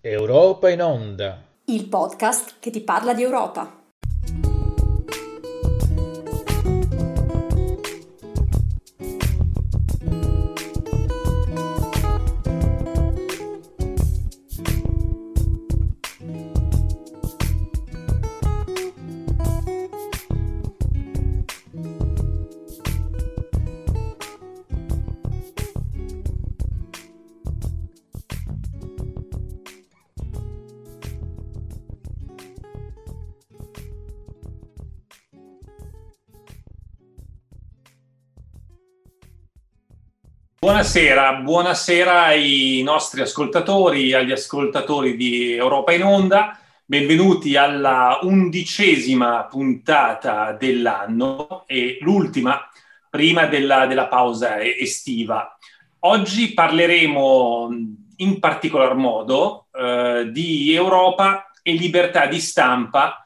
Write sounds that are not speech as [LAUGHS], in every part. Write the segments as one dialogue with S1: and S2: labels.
S1: Europa in onda.
S2: Il podcast che ti parla di Europa.
S3: Buonasera, buonasera ai nostri ascoltatori, agli ascoltatori di Europa in Onda. Benvenuti alla undicesima puntata dell'anno e l'ultima prima della, della pausa estiva. Oggi parleremo in particolar modo eh, di Europa e libertà di stampa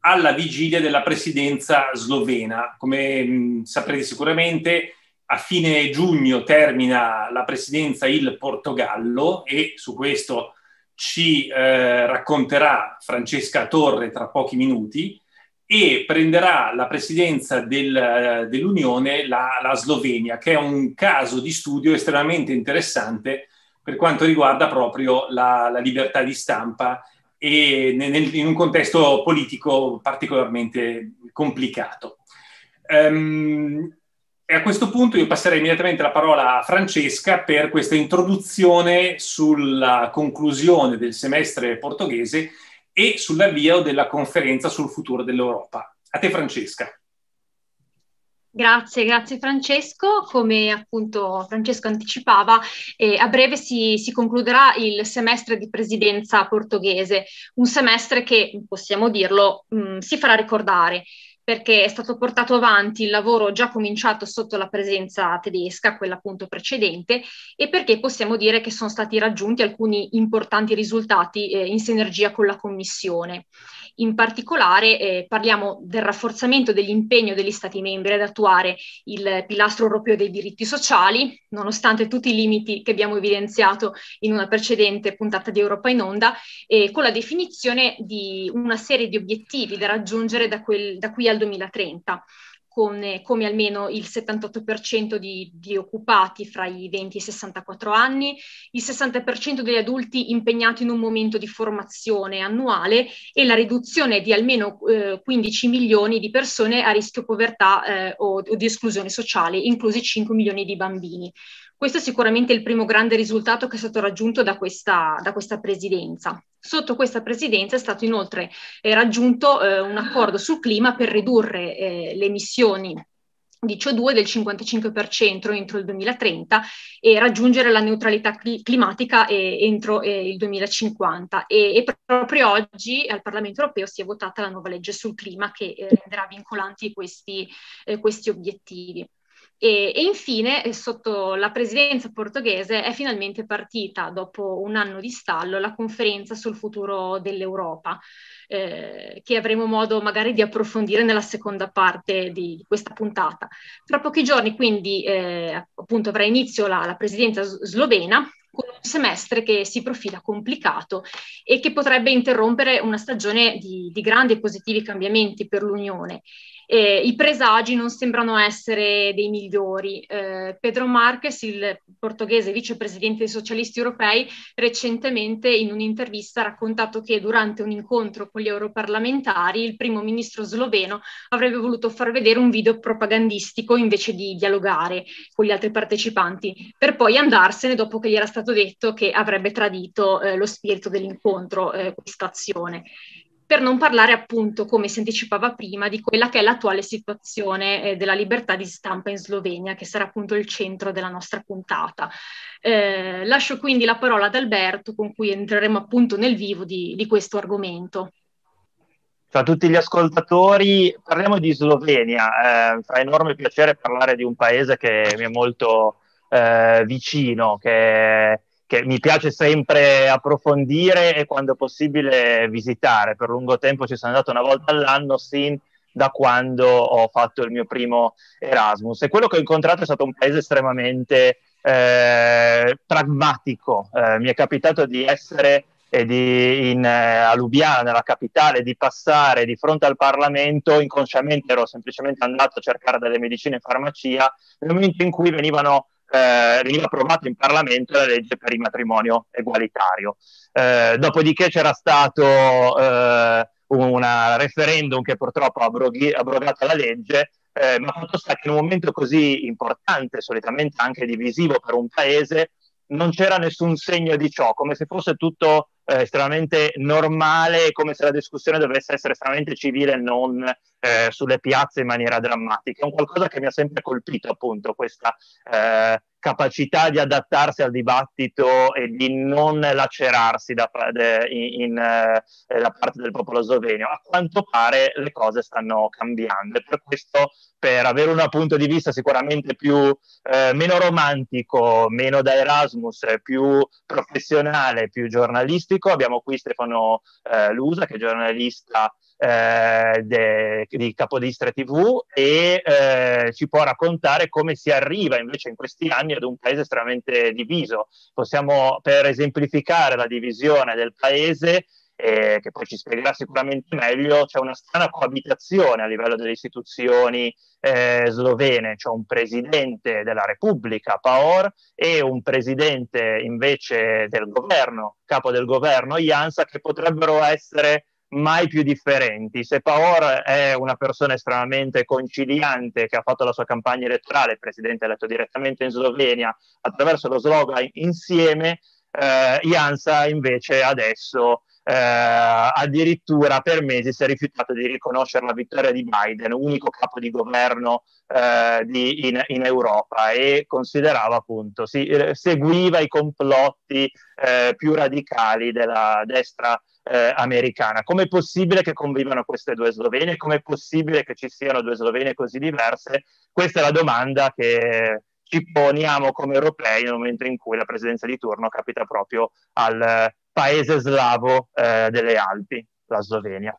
S3: alla vigilia della presidenza slovena. Come mh, saprete sicuramente, a fine giugno termina la presidenza il Portogallo e su questo ci eh, racconterà Francesca Torre tra pochi minuti e prenderà la presidenza del, dell'Unione la, la, Slovenia, che è un caso di studio estremamente interessante per quanto riguarda proprio la, la libertà di stampa e nel, in un contesto politico particolarmente complicato. Um, e a questo punto io passerei immediatamente la parola a Francesca per questa introduzione sulla conclusione del semestre portoghese e sull'avvio della conferenza sul futuro dell'Europa. A te Francesca.
S4: Grazie, grazie Francesco. Come appunto Francesco anticipava, eh, a breve si, si, concluderà il semestre di presidenza portoghese, un semestre che, possiamo dirlo, mh, si farà ricordare perché è stato portato avanti il lavoro già cominciato sotto la presenza tedesca, quella appunto precedente, e perché possiamo dire che sono stati raggiunti alcuni importanti risultati eh, in sinergia con la Commissione. In particolare eh, parliamo del rafforzamento dell'impegno degli Stati membri ad attuare il pilastro europeo dei diritti sociali, nonostante tutti i limiti che abbiamo evidenziato in una precedente puntata di Europa in Onda, eh, con la definizione di una serie di obiettivi da raggiungere da, quel, da qui al 2030 con, come almeno il 78% di, di, occupati fra i 20 e i 64 anni, il 60% degli adulti impegnati in un momento di formazione annuale e la riduzione di almeno eh, 15 milioni di persone a rischio povertà eh, o, o di esclusione sociale, inclusi 5 milioni di bambini. Questo è sicuramente il primo grande risultato che è stato raggiunto da questa, da questa presidenza. Sotto questa presidenza è stato inoltre eh, raggiunto eh, un accordo sul clima per ridurre eh, le emissioni di CO2 del 55% entro il 2030 e raggiungere la neutralità cl- climatica eh, entro eh, il 2050. E, e, proprio oggi al Parlamento europeo si è votata la nuova legge sul clima che eh, renderà vincolanti questi, eh, questi obiettivi. E, e, infine, eh, sotto la presidenza portoghese, è finalmente partita, dopo un anno di stallo, la conferenza sul futuro dell'Europa, eh, che avremo modo magari di approfondire nella seconda parte di, questa puntata. Tra pochi giorni, quindi, eh, appunto, avrà inizio la, la presidenza slovena, con un semestre che si profila complicato e che potrebbe interrompere una stagione di, di grandi e positivi cambiamenti per l'Unione eh, i presagi non sembrano essere dei migliori. Eh, Pedro Marques, il portoghese vicepresidente dei socialisti europei, recentemente in un'intervista ha raccontato che durante un incontro con gli europarlamentari il primo ministro sloveno avrebbe voluto far vedere un video propagandistico invece di dialogare con gli altri partecipanti, per poi andarsene dopo che gli era stato detto che avrebbe tradito eh, lo spirito dell'incontro, eh, questa azione per non parlare appunto, come si anticipava prima, di quella che è l'attuale situazione eh, della libertà di stampa in Slovenia, che sarà appunto il centro della nostra puntata. Eh, lascio quindi la parola ad Alberto, con cui entreremo appunto nel vivo di, di questo argomento.
S5: Ciao a tutti gli ascoltatori, parliamo di Slovenia. Eh, fa enorme piacere parlare di un paese che mi è molto eh, vicino, che che mi piace sempre approfondire e quando possibile visitare. Per lungo tempo ci sono andato una volta all'anno sin da quando ho fatto il mio primo Erasmus e quello che ho incontrato è stato un paese estremamente eh, pragmatico. Eh, mi è capitato di essere e di, in, eh, a Lubiana, nella capitale, di passare di fronte al Parlamento, inconsciamente ero semplicemente andato a cercare delle medicine in farmacia, nel momento in cui venivano eh, veniva approvata in Parlamento la legge per il matrimonio egualitario. Eh, dopodiché c'era stato eh, un referendum che purtroppo ha abroghi- abrogato la legge, eh, ma fatto sta che in un momento così importante, solitamente anche divisivo per un paese, non c'era nessun segno di ciò, come se fosse tutto eh, estremamente normale, come se la discussione dovesse essere estremamente civile e non eh, sulle piazze in maniera drammatica. È un qualcosa che mi ha sempre colpito, appunto, questa eh, capacità di adattarsi al dibattito e di non lacerarsi da, de, in, in eh, da parte del popolo slovenio. A quanto pare le cose stanno cambiando e per questo, per avere un punto di vista sicuramente più, eh, meno romantico, meno da Erasmus, più professionale, più giornalistico, abbiamo qui Stefano eh, Lusa, che è giornalista eh, de, di Capodistra TV e eh, ci può raccontare come si arriva invece in questi anni ad un paese estremamente diviso. Possiamo, per esemplificare la divisione del paese, eh, che poi ci spiegherà sicuramente meglio, c'è una strana coabitazione a livello delle istituzioni eh, slovene, c'è un presidente della Repubblica, Paor, e un presidente invece del governo, capo del governo, Jansa, che potrebbero essere mai più differenti. Se Paor è una persona estremamente conciliante che ha fatto la sua campagna elettorale, presidente eletto direttamente in Slovenia attraverso lo slogan insieme, eh, Jansa invece adesso eh, addirittura per mesi si è rifiutato di riconoscere la vittoria di Biden, unico capo di governo eh, di, in, in, Europa e considerava appunto, si, eh, seguiva i complotti eh, più radicali della destra eh, americana. Com'è possibile che convivano queste due Slovenie? Com'è possibile che ci siano due Slovenie così diverse? Questa è la domanda che ci poniamo come europei nel momento in cui la presidenza di turno capita proprio al paese slavo eh, delle Alpi, la Slovenia.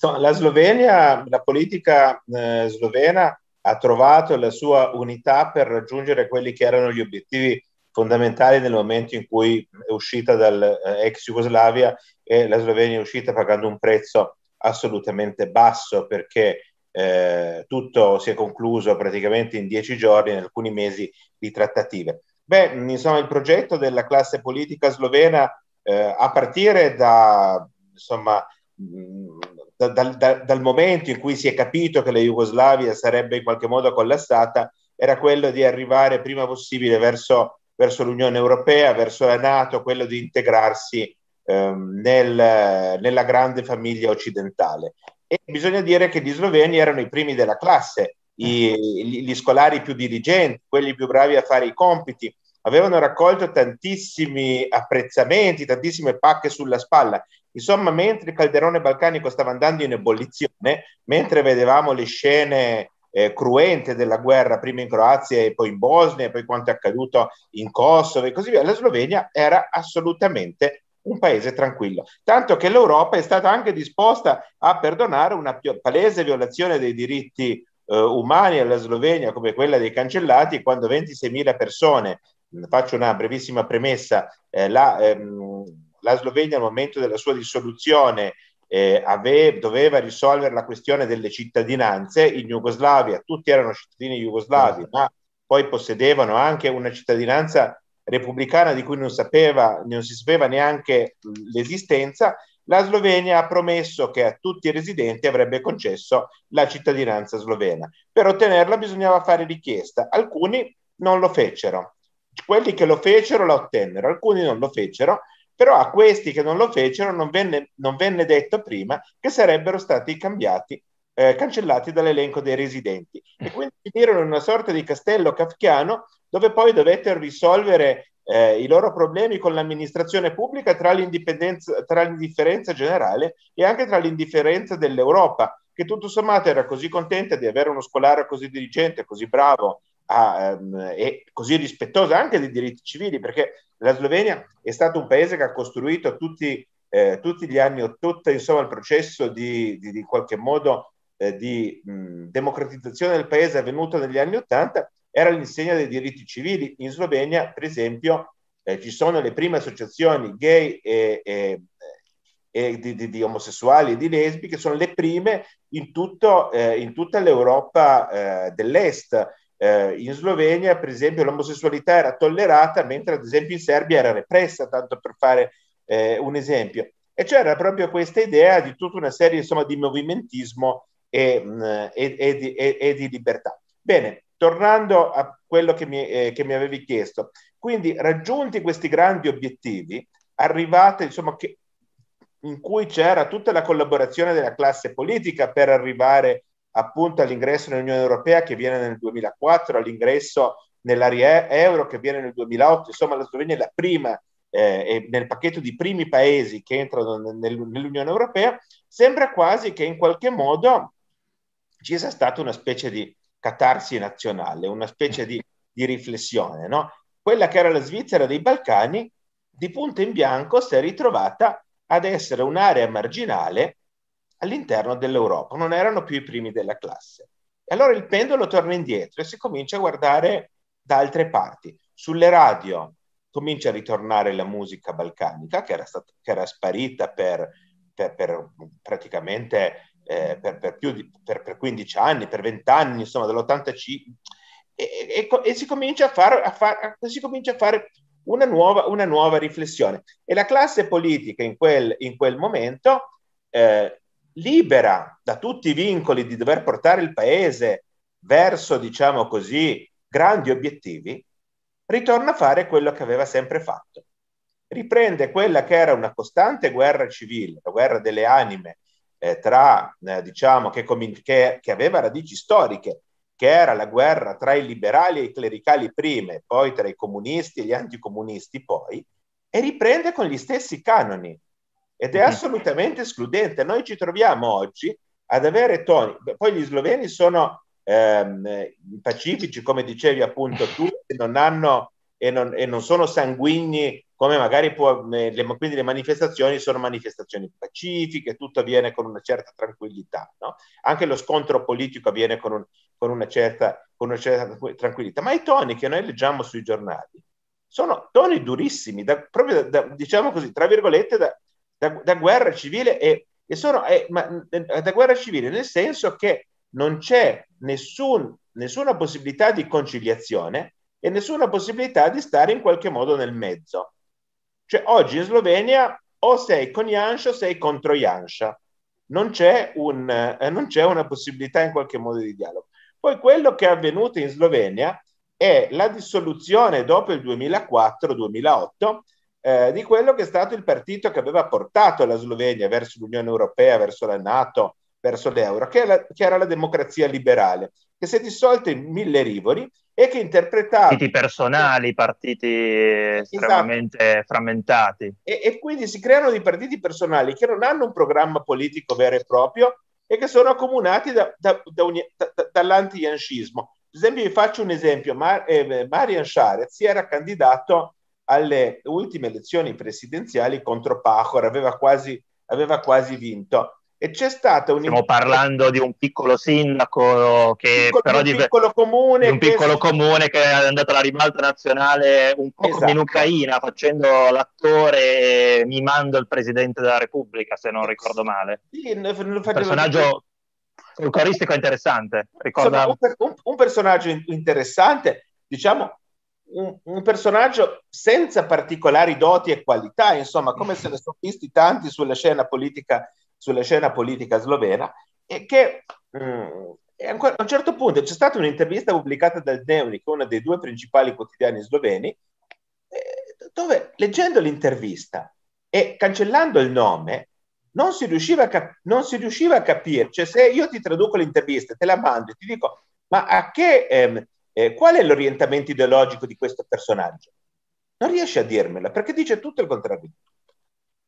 S6: La Slovenia, la politica eh, slovena ha trovato la sua unità per raggiungere quelli che erano gli obiettivi fondamentali nel momento in cui è uscita dall'ex eh, Jugoslavia e la Slovenia è uscita pagando un prezzo assolutamente basso perché eh, tutto si è concluso praticamente in dieci giorni, in alcuni mesi di trattative. Beh, insomma, il progetto della classe politica slovena, eh, a partire da, insomma, da, da, da, dal momento in cui si è capito che la Jugoslavia sarebbe in qualche modo collassata, era quello di arrivare prima possibile verso verso l'Unione Europea, verso la Nato, quello di integrarsi ehm, nel, nella grande famiglia occidentale. E bisogna dire che gli sloveni erano i primi della classe, i, gli scolari più dirigenti, quelli più bravi a fare i compiti, avevano raccolto tantissimi apprezzamenti, tantissime pacche sulla spalla. Insomma, mentre il calderone balcanico stava andando in ebollizione, mentre vedevamo le scene eh, cruente della guerra prima in Croazia e poi in Bosnia e poi quanto è accaduto in Kosovo e così via, la Slovenia era assolutamente un paese tranquillo. Tanto che l'Europa è stata anche disposta a perdonare una palese violazione dei diritti eh, umani alla Slovenia come quella dei cancellati quando 26.000 persone, faccio una brevissima premessa, eh, la, ehm, la Slovenia al momento della sua dissoluzione eh, ave, doveva risolvere la questione delle cittadinanze in Jugoslavia, tutti erano cittadini jugoslavi, ma poi possedevano anche una cittadinanza repubblicana di cui non, sapeva, non si sapeva neanche l'esistenza, la Slovenia ha promesso che a tutti i residenti avrebbe concesso la cittadinanza slovena. Per ottenerla bisognava fare richiesta, alcuni non lo fecero, quelli che lo fecero la ottennero, alcuni non lo fecero però a questi che non lo fecero non venne, non venne detto prima che sarebbero stati cambiati, eh, cancellati dall'elenco dei residenti. E quindi finirono in una sorta di castello kafkiano dove poi dovettero risolvere eh, i loro problemi con l'amministrazione pubblica tra, tra l'indifferenza generale e anche tra l'indifferenza dell'Europa, che tutto sommato era così contenta di avere uno scolaro così dirigente, così bravo a, um, e così rispettosa anche dei diritti civili, perché la Slovenia è stato un paese che ha costruito tutti, eh, tutti gli anni, tutto insomma, il processo di, di, di qualche modo eh, di mh, democratizzazione del paese avvenuto negli anni Ottanta, era l'insegna dei diritti civili. In Slovenia, per esempio, eh, ci sono le prime associazioni gay e, e, e di, di, di, omosessuali e di lesbiche, sono le prime in, tutto, eh, in tutta l'Europa eh, dell'Est. Eh, in Slovenia, per esempio, l'omosessualità era tollerata, mentre ad esempio in Serbia era repressa, tanto per fare eh, un esempio. E c'era proprio questa idea di tutta una serie insomma, di movimentismo e, mh, e, e, di, e, di, libertà. Bene, tornando a quello che mi, eh, che mi, avevi chiesto, quindi raggiunti questi grandi obiettivi, arrivate insomma che, in cui c'era tutta la collaborazione della classe politica per arrivare appunto all'ingresso nell'Unione Europea che viene nel 2004, all'ingresso nell'area euro che viene nel 2008, insomma la Slovenia è la prima eh, nel pacchetto di primi paesi che entrano nel, nell'Unione Europea, sembra quasi che in qualche modo ci sia stata una specie di catarsi nazionale, una specie di, di riflessione. No? Quella che era la Svizzera dei Balcani, di punto in bianco, si è ritrovata ad essere un'area marginale all'interno dell'Europa, non erano più i primi della classe. E allora il pendolo torna indietro e si comincia a guardare da altre parti. Sulle radio comincia a ritornare la musica balcanica che era, stata, che era sparita per, per, per praticamente eh, per, per, più di per, 15 anni, per 20 anni, insomma, dall'85. E, e, e si, comincia a far, a far, si comincia a fare una nuova, una nuova riflessione. E la classe politica in quel, in quel momento, eh, libera da tutti i vincoli di dover portare il paese verso, diciamo così, grandi obiettivi, ritorna a fare quello che aveva sempre fatto. Riprende quella che era una costante guerra civile, la guerra delle anime, eh, tra, eh, diciamo, che, che, che, aveva radici storiche, che era la guerra tra i liberali e i clericali prima, e poi tra i comunisti e gli anticomunisti poi, e riprende con gli stessi canoni. Ed è mhm. assolutamente escludente. Noi ci troviamo oggi ad avere toni, poi gli sloveni sono ehm, pacifici, come dicevi appunto tu, non, hanno, e non, e non sono sanguigni come magari può, le, quindi le manifestazioni sono manifestazioni pacifiche, tutto avviene con una certa tranquillità, no? anche lo scontro politico avviene con, un, con, una certa, con, una certa, tranquillità, ma i toni che noi leggiamo sui giornali sono toni durissimi, da, proprio da, da, diciamo così, tra virgolette, da, guerra civile e, e sono eh, ma, da guerra civile nel senso che non c'è nessun, nessuna possibilità di conciliazione e nessuna possibilità di stare in qualche modo nel mezzo. Cioè oggi in Slovenia o sei con Jansha o sei contro Jansha. Non c'è, un, eh, non c'è una possibilità in qualche modo di dialogo. Poi quello che è avvenuto in Slovenia è la dissoluzione dopo il 2004-2008 eh, di quello che è stato il partito che aveva portato la Slovenia verso l'Unione Europea, verso la Nato, verso l'euro, che, la, che era la democrazia liberale, che si è dissolta in mille rivoli e che interpretava...
S5: Partiti personali, partiti estremamente esatto. frammentati.
S6: E, e, quindi si creano dei partiti personali che non hanno un programma politico vero e proprio e che sono accomunati da, da, da da, dall'anti-yanscismo. Per esempio, vi faccio un esempio, Mar- eh, Marian Sharez era candidato alle ultime elezioni presidenziali contro Pahor, aveva quasi, aveva quasi vinto e c'è stata un...
S5: Stiamo parlando di un piccolo sindaco che
S6: piccolo,
S5: però
S6: di un piccolo comune,
S5: di un piccolo che... comune che è andato alla ribalta nazionale un po' esatto. come in Ucraina facendo l'attore mimando il presidente della Repubblica se non ricordo male sì, un personaggio folcloristico interessante
S6: Ricorda... Insomma, un, un, personaggio interessante diciamo un, un, personaggio senza particolari doti e qualità insomma come se ne sono visti tanti sulla scena politica sulla scena politica slovena e che mh, mm, ancora, a un certo punto c'è stata un'intervista pubblicata dal Dnevnik, uno dei due principali quotidiani sloveni, eh, dove leggendo l'intervista e cancellando il nome non si riusciva a, cap- non si riusciva a capire, cioè se io ti traduco l'intervista, te la mando e ti dico ma a che, ehm, eh, qual è l'orientamento ideologico di questo personaggio? Non riesci a dirmela perché dice tutto il contrario.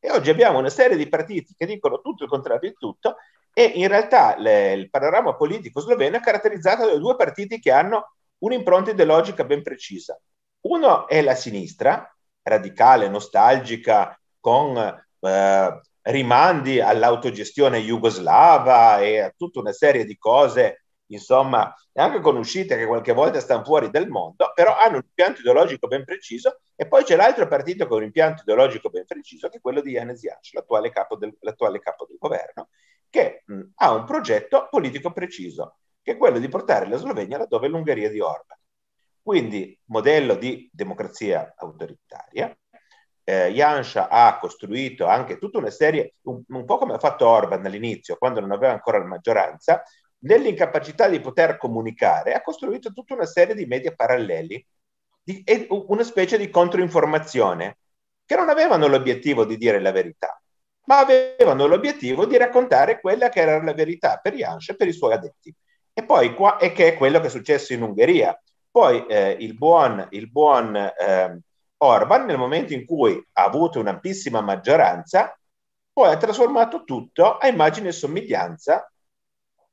S6: E oggi abbiamo una serie di partiti che dicono tutto il contrario di tutto e in realtà le, il panorama politico sloveno è caratterizzato da due partiti che hanno un'impronta ideologica ben precisa. Uno è la sinistra, radicale, nostalgica, con eh, rimandi all'autogestione jugoslava e a tutta una serie di cose insomma, anche con uscite che qualche volta stanno fuori dal mondo, però hanno un impianto ideologico ben preciso e poi c'è l'altro partito con un impianto ideologico ben preciso, che è quello di Janez Janš, l'attuale capo del, l'attuale capo del governo, che mh, ha un progetto politico preciso, che è quello di portare la Slovenia laddove è l'Ungheria di Orban. Quindi modello di democrazia autoritaria. Eh, Janša ha costruito anche tutta una serie, un, un po' come ha fatto Orban all'inizio, quando non aveva ancora la maggioranza, nell'incapacità di poter comunicare, ha costruito tutta una serie di media paralleli di, e una specie di controinformazione che non avevano l'obiettivo di dire la verità, ma avevano l'obiettivo di raccontare quella che era la verità per Janš e per i suoi addetti. E poi qua, e che è quello che è successo in Ungheria. Poi eh, il buon, il buon eh, Orban, nel momento in cui ha avuto un'ampissima maggioranza, poi ha trasformato tutto a immagine e somiglianza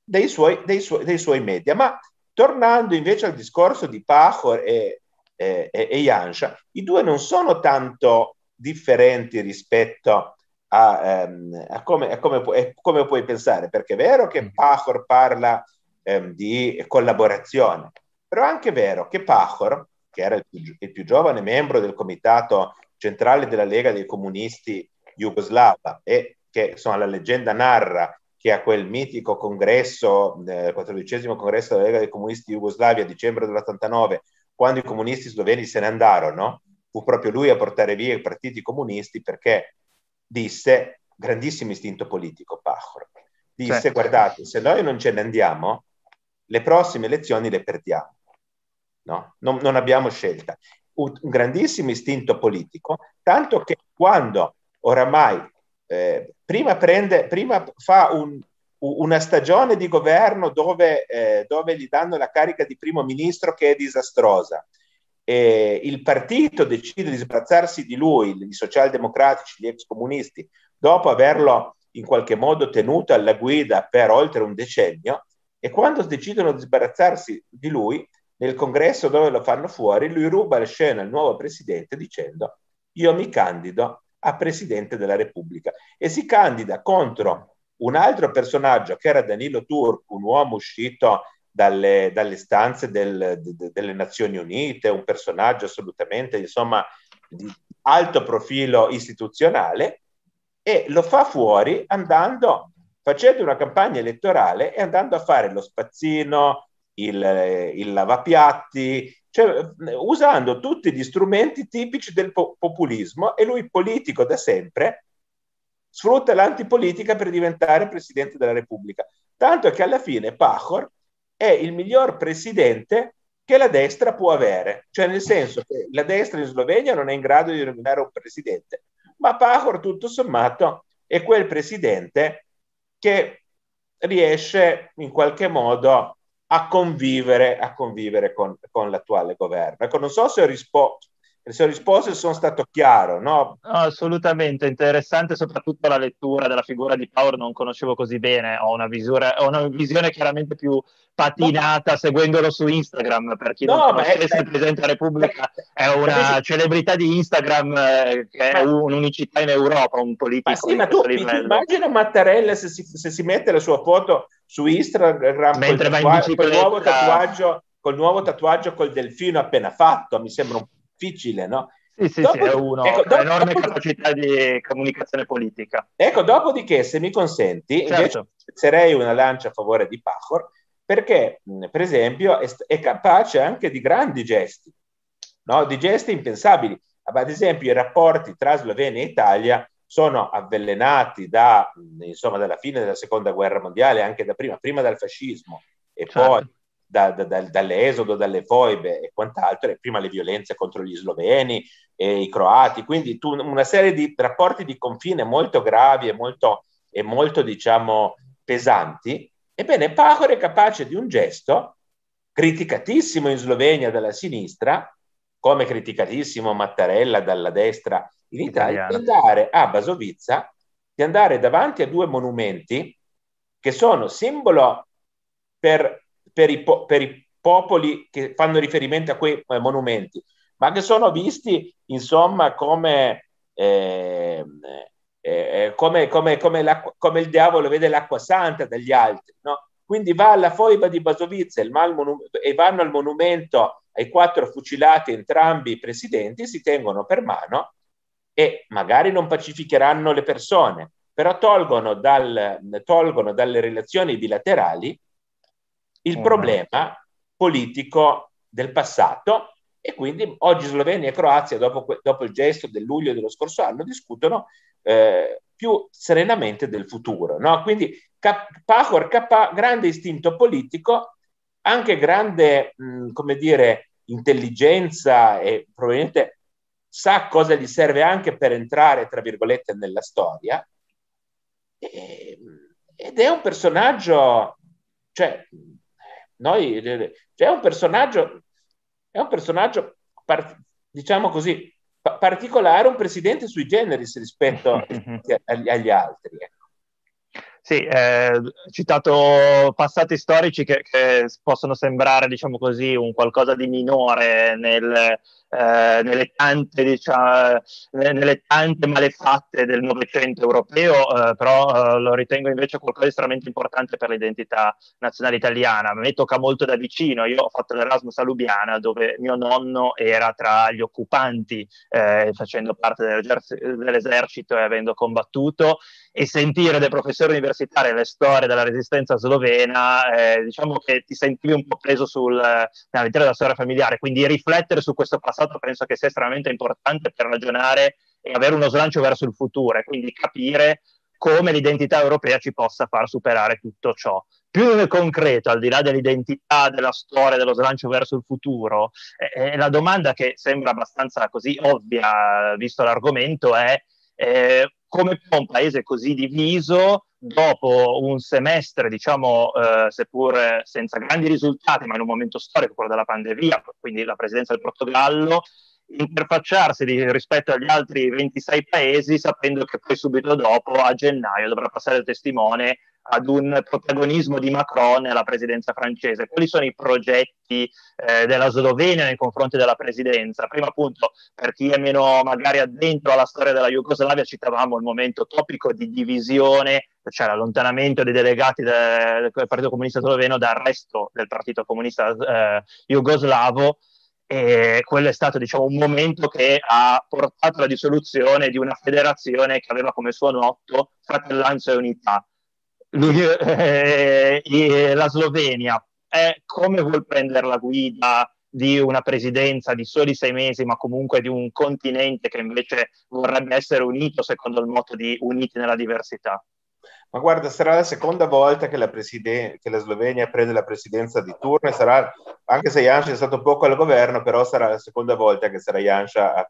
S6: dei suoi, dei, suoi, dei suoi, media. Ma tornando invece al discorso di Pachor e, e, e Jansha, i due non sono tanto differenti rispetto a, ehm, a, come, a come, pu- come, puoi pensare, perché è vero che Pachor parla ehm, di collaborazione, però è anche vero che Pachor, che era il più, il più giovane membro del comitato centrale della Lega dei Comunisti Jugoslava e che insomma la leggenda narra che a quel mitico congresso, il quattordicesimo congresso della Lega dei Comunisti di Jugoslavia a dicembre dell'89, quando i comunisti sloveni se ne andarono, fu proprio lui a portare via i partiti comunisti perché disse, grandissimo istinto politico, Pachor, disse sì. guardate, se noi non ce ne andiamo, le prossime elezioni le perdiamo. No? Non, non abbiamo scelta. Un, un grandissimo istinto politico, tanto che quando oramai eh, prima, prende, prima fa un, una stagione di governo dove, eh, dove, gli danno la carica di primo ministro che è disastrosa. E il partito decide di sbarazzarsi di lui, i socialdemocratici, gli ex comunisti, dopo averlo in qualche modo tenuto alla guida per oltre un decennio, e quando decidono di sbarazzarsi di lui, nel congresso dove lo fanno fuori, lui ruba la scena al nuovo presidente dicendo io mi candido a Presidente della Repubblica e si candida contro un altro personaggio che era Danilo Turco, un uomo uscito dalle, dalle stanze del, de, delle Nazioni Unite, un personaggio assolutamente insomma di alto profilo istituzionale e lo fa fuori andando, facendo una campagna elettorale e andando a fare lo spazzino, il, il lavapiatti, cioè, usando tutti gli strumenti tipici del po- populismo e lui politico da sempre sfrutta l'antipolitica per diventare presidente della Repubblica. Tanto che alla fine Pachor è il miglior presidente che la destra può avere, cioè nel senso che la destra in Slovenia non è in grado di nominare un presidente, ma Pachor tutto sommato è quel presidente che riesce in qualche modo a convivere, a convivere con, con l'attuale governo. Ecco, non so se ho risposto se ho risposto sono stato chiaro, no?
S5: no? Assolutamente, interessante soprattutto la lettura della figura di Power, non conoscevo così bene, ho una, visura, ho una visione chiaramente più patinata no. seguendolo su Instagram, per chi no, non conoscesse è, il Presidente della Repubblica è una celebrità di Instagram eh, che è un'unicità in Europa, un politico
S6: ma sì, ma tu, immagina Mattarella se si, se si mette la sua foto su Instagram
S5: Mentre
S6: col,
S5: tatua- col
S6: nuovo tatuaggio col nuovo tatuaggio col delfino appena fatto, mi sembra un po' difficile, no?
S5: Sì, sì, dopo, sì, è uno, ecco, dopo, enorme dopo, capacità di comunicazione politica.
S6: Ecco, dopodiché, se mi consenti, certo. invece spezzerei una lancia a favore di Pachor, perché, per esempio, è, è capace anche di grandi gesti, no? di gesti impensabili. Ad esempio, i rapporti tra Slovenia e Italia sono avvelenati da, insomma, dalla fine della seconda guerra mondiale, anche da prima, prima dal fascismo e certo. poi da, da, da, dall'esodo, dalle foibe e quant'altro, e prima le violenze contro gli sloveni e i croati, quindi tu, una serie di rapporti di confine molto gravi e molto, e molto diciamo, pesanti. Ebbene, Pahor è capace di un gesto criticatissimo in Slovenia dalla sinistra, come criticatissimo Mattarella dalla destra in Italia, di andare a Basovizza, di andare davanti a due monumenti che sono simbolo per, per, i, po- per i popoli che fanno riferimento a quei eh, monumenti, ma che sono visti insomma come, eh, eh, come, come, come, il diavolo vede l'acqua santa dagli altri. No? quindi va alla foiba di Basovizza e vanno al monumento ai quattro fucilati entrambi i presidenti, si tengono per mano e magari non pacificheranno le persone, però tolgono, dal, tolgono dalle relazioni bilaterali il mm. problema politico del passato e quindi oggi Slovenia e Croazia, dopo, dopo il gesto del luglio dello scorso anno, discutono eh, più serenamente del futuro. No? Quindi Pahor Kappa, grande istinto politico, anche grande, mh, come dire, intelligenza e probabilmente sa cosa gli serve anche per entrare, tra virgolette, nella storia. E, ed è un personaggio, cioè, noi, cioè è un personaggio, è un personaggio, diciamo così, particolare, un presidente sui generis rispetto [LAUGHS] agli, agli altri.
S5: Sì, eh, citato passati storici che, che, possono sembrare, diciamo così, un qualcosa di minore nel, eh, nelle, tante, diciamo, nelle, tante, malefatte del Novecento europeo, eh, però eh, lo ritengo invece qualcosa di estremamente importante per l'identità nazionale italiana. A me tocca molto da vicino, io ho fatto l'Erasmus a Lubiana dove mio nonno era tra gli occupanti eh, facendo parte dell'esercito e avendo combattuto e sentire dai professori universitari le storie della resistenza slovena, eh, diciamo che ti sentivi un po' preso sul, all'interno della storia familiare, quindi riflettere su questo passato penso che sia estremamente importante per ragionare e avere uno slancio verso il futuro e quindi capire come l'identità europea ci possa far superare tutto ciò. Più nel concreto, al di là dell'identità, della storia, dello slancio verso il futuro, eh, la domanda che sembra abbastanza così ovvia, visto l'argomento, è eh, come può un paese così diviso, dopo un semestre, diciamo, eh, seppur senza grandi risultati, ma in un momento storico, quello della pandemia, quindi la presidenza del Portogallo, interfacciarsi di, rispetto agli altri 26 paesi, sapendo che poi subito dopo, a gennaio, dovrà passare il testimone ad un protagonismo di Macron alla presidenza francese. Quali sono i progetti eh, della Slovenia nei confronti della presidenza? Prima appunto, per chi è meno magari addentro alla storia della Jugoslavia, citavamo il momento topico di divisione, cioè l'allontanamento dei delegati del, del Partito Comunista Sloveno dal resto del Partito Comunista eh, Jugoslavo. E quello è stato diciamo, un momento che ha portato alla dissoluzione di una federazione che aveva come suo motto fratellanza e unità eh, la Slovenia è come vuol prendere la guida di una presidenza di soli sei mesi, ma comunque di un continente che invece vorrebbe essere unito secondo il motto di uniti nella diversità.
S6: Ma guarda, sarà la seconda volta che la, presiden- che la Slovenia prende la presidenza di turno sarà, anche se Janša è stato poco al governo, però sarà la seconda volta che sarà Janša a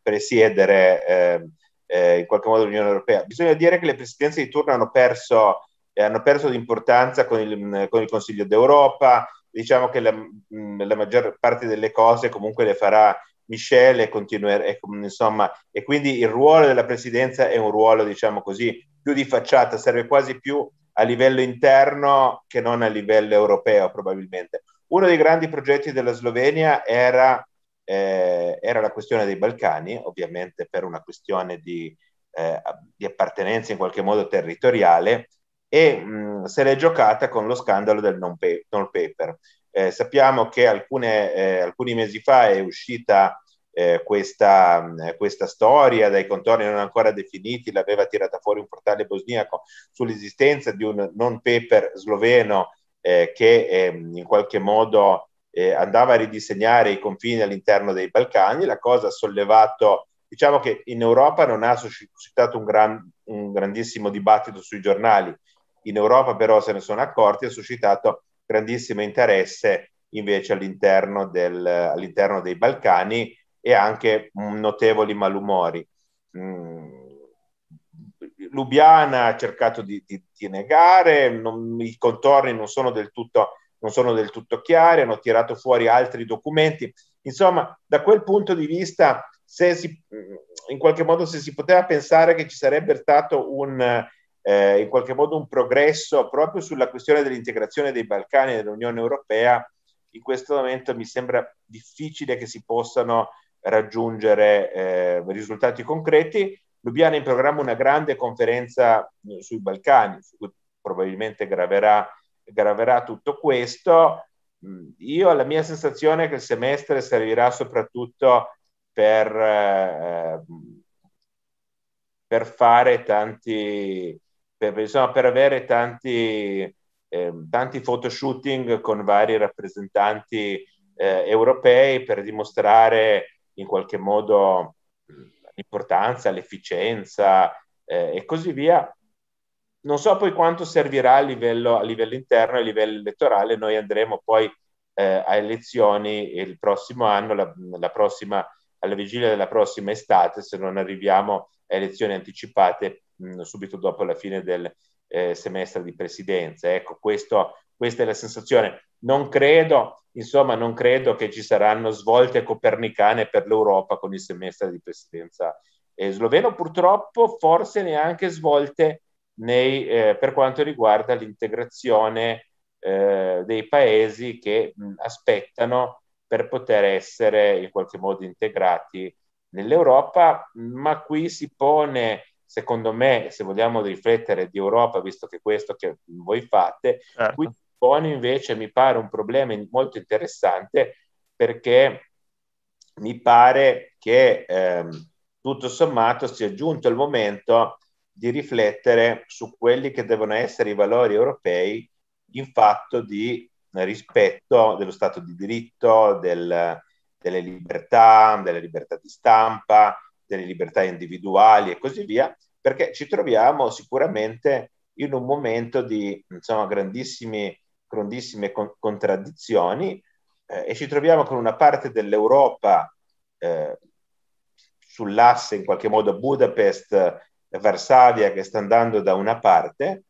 S6: presiedere eh, eh, in qualche modo l'Unione Europea. Bisogna dire che le presidenze di turno hanno perso, eh, hanno perso di importanza con il, con il, Consiglio d'Europa, diciamo che la, mm, la, maggior parte delle cose comunque le farà Michel e, e, insomma, e quindi il ruolo della presidenza è un ruolo, diciamo così, più di facciata, serve quasi più a livello interno che non a livello europeo probabilmente. Uno dei grandi progetti della Slovenia era eh, era la questione dei Balcani, ovviamente per una questione di, eh, di appartenenza in qualche modo territoriale, e mh, se l'è giocata con lo scandalo del non, pay, non paper. Eh, sappiamo che alcune, eh, alcuni mesi fa è uscita eh, questa, questa, storia dai contorni non ancora definiti, l'aveva tirata fuori un portale bosniaco sull'esistenza di un non paper sloveno eh, che ehm, in qualche modo eh, andava a ridisegnare i confini all'interno dei Balcani, la cosa ha sollevato, diciamo che in Europa non ha suscitato un, gran, un grandissimo dibattito sui giornali, in Europa però se ne sono accorti, ha suscitato grandissimo interesse invece all'interno, del, all'interno dei Balcani e anche notevoli malumori. Mm. Lubiana ha cercato di, di, di negare, non, i contorni non sono del tutto non sono del tutto chiari, hanno tirato fuori altri documenti. Insomma, da quel punto di vista, se si, in qualche modo se si poteva pensare che ci sarebbe stato un, eh, in qualche modo un progresso proprio sulla questione dell'integrazione dei Balcani nell'Unione Europea, in questo momento mi sembra difficile che si possano raggiungere eh, risultati concreti. Lubiana in programma una grande conferenza sui Balcani, su cui probabilmente graverà graverà tutto questo. Mm, io la mia sensazione che il semestre servirà soprattutto per, eh, per fare tanti, per, insomma, per avere tanti, eh, tanti photoshooting con vari rappresentanti eh, europei per dimostrare in qualche modo l'importanza, l'efficienza eh, e così via. Non so poi quanto servirà a livello, a livello interno, a livello elettorale. Noi andremo poi eh, a elezioni il prossimo anno, la, la prossima, alla vigilia della prossima estate, se non arriviamo a elezioni anticipate mh, subito dopo la fine del eh, semestre di presidenza. Ecco, questo, questa è la sensazione. Non credo, insomma, non credo che ci saranno svolte copernicane per l'Europa con il semestre di presidenza eh, sloveno, purtroppo forse neanche svolte nei, eh, per quanto riguarda l'integrazione eh, dei paesi che mh, aspettano per poter essere in qualche modo integrati nell'Europa, ma qui si pone, secondo me, se vogliamo riflettere di Europa, visto che questo che voi fate, certo. qui si pone invece, mi pare, un problema molto interessante perché mi pare che ehm, tutto sommato sia giunto il momento di riflettere su quelli che devono essere i valori europei in fatto di rispetto dello Stato di diritto, del, delle libertà, delle libertà di stampa, delle libertà individuali e così via, perché ci troviamo sicuramente in un momento di insomma, grandissime con- contraddizioni eh, e ci troviamo con una parte dell'Europa eh, sull'asse in qualche modo Budapest-Varsavia che sta andando da una parte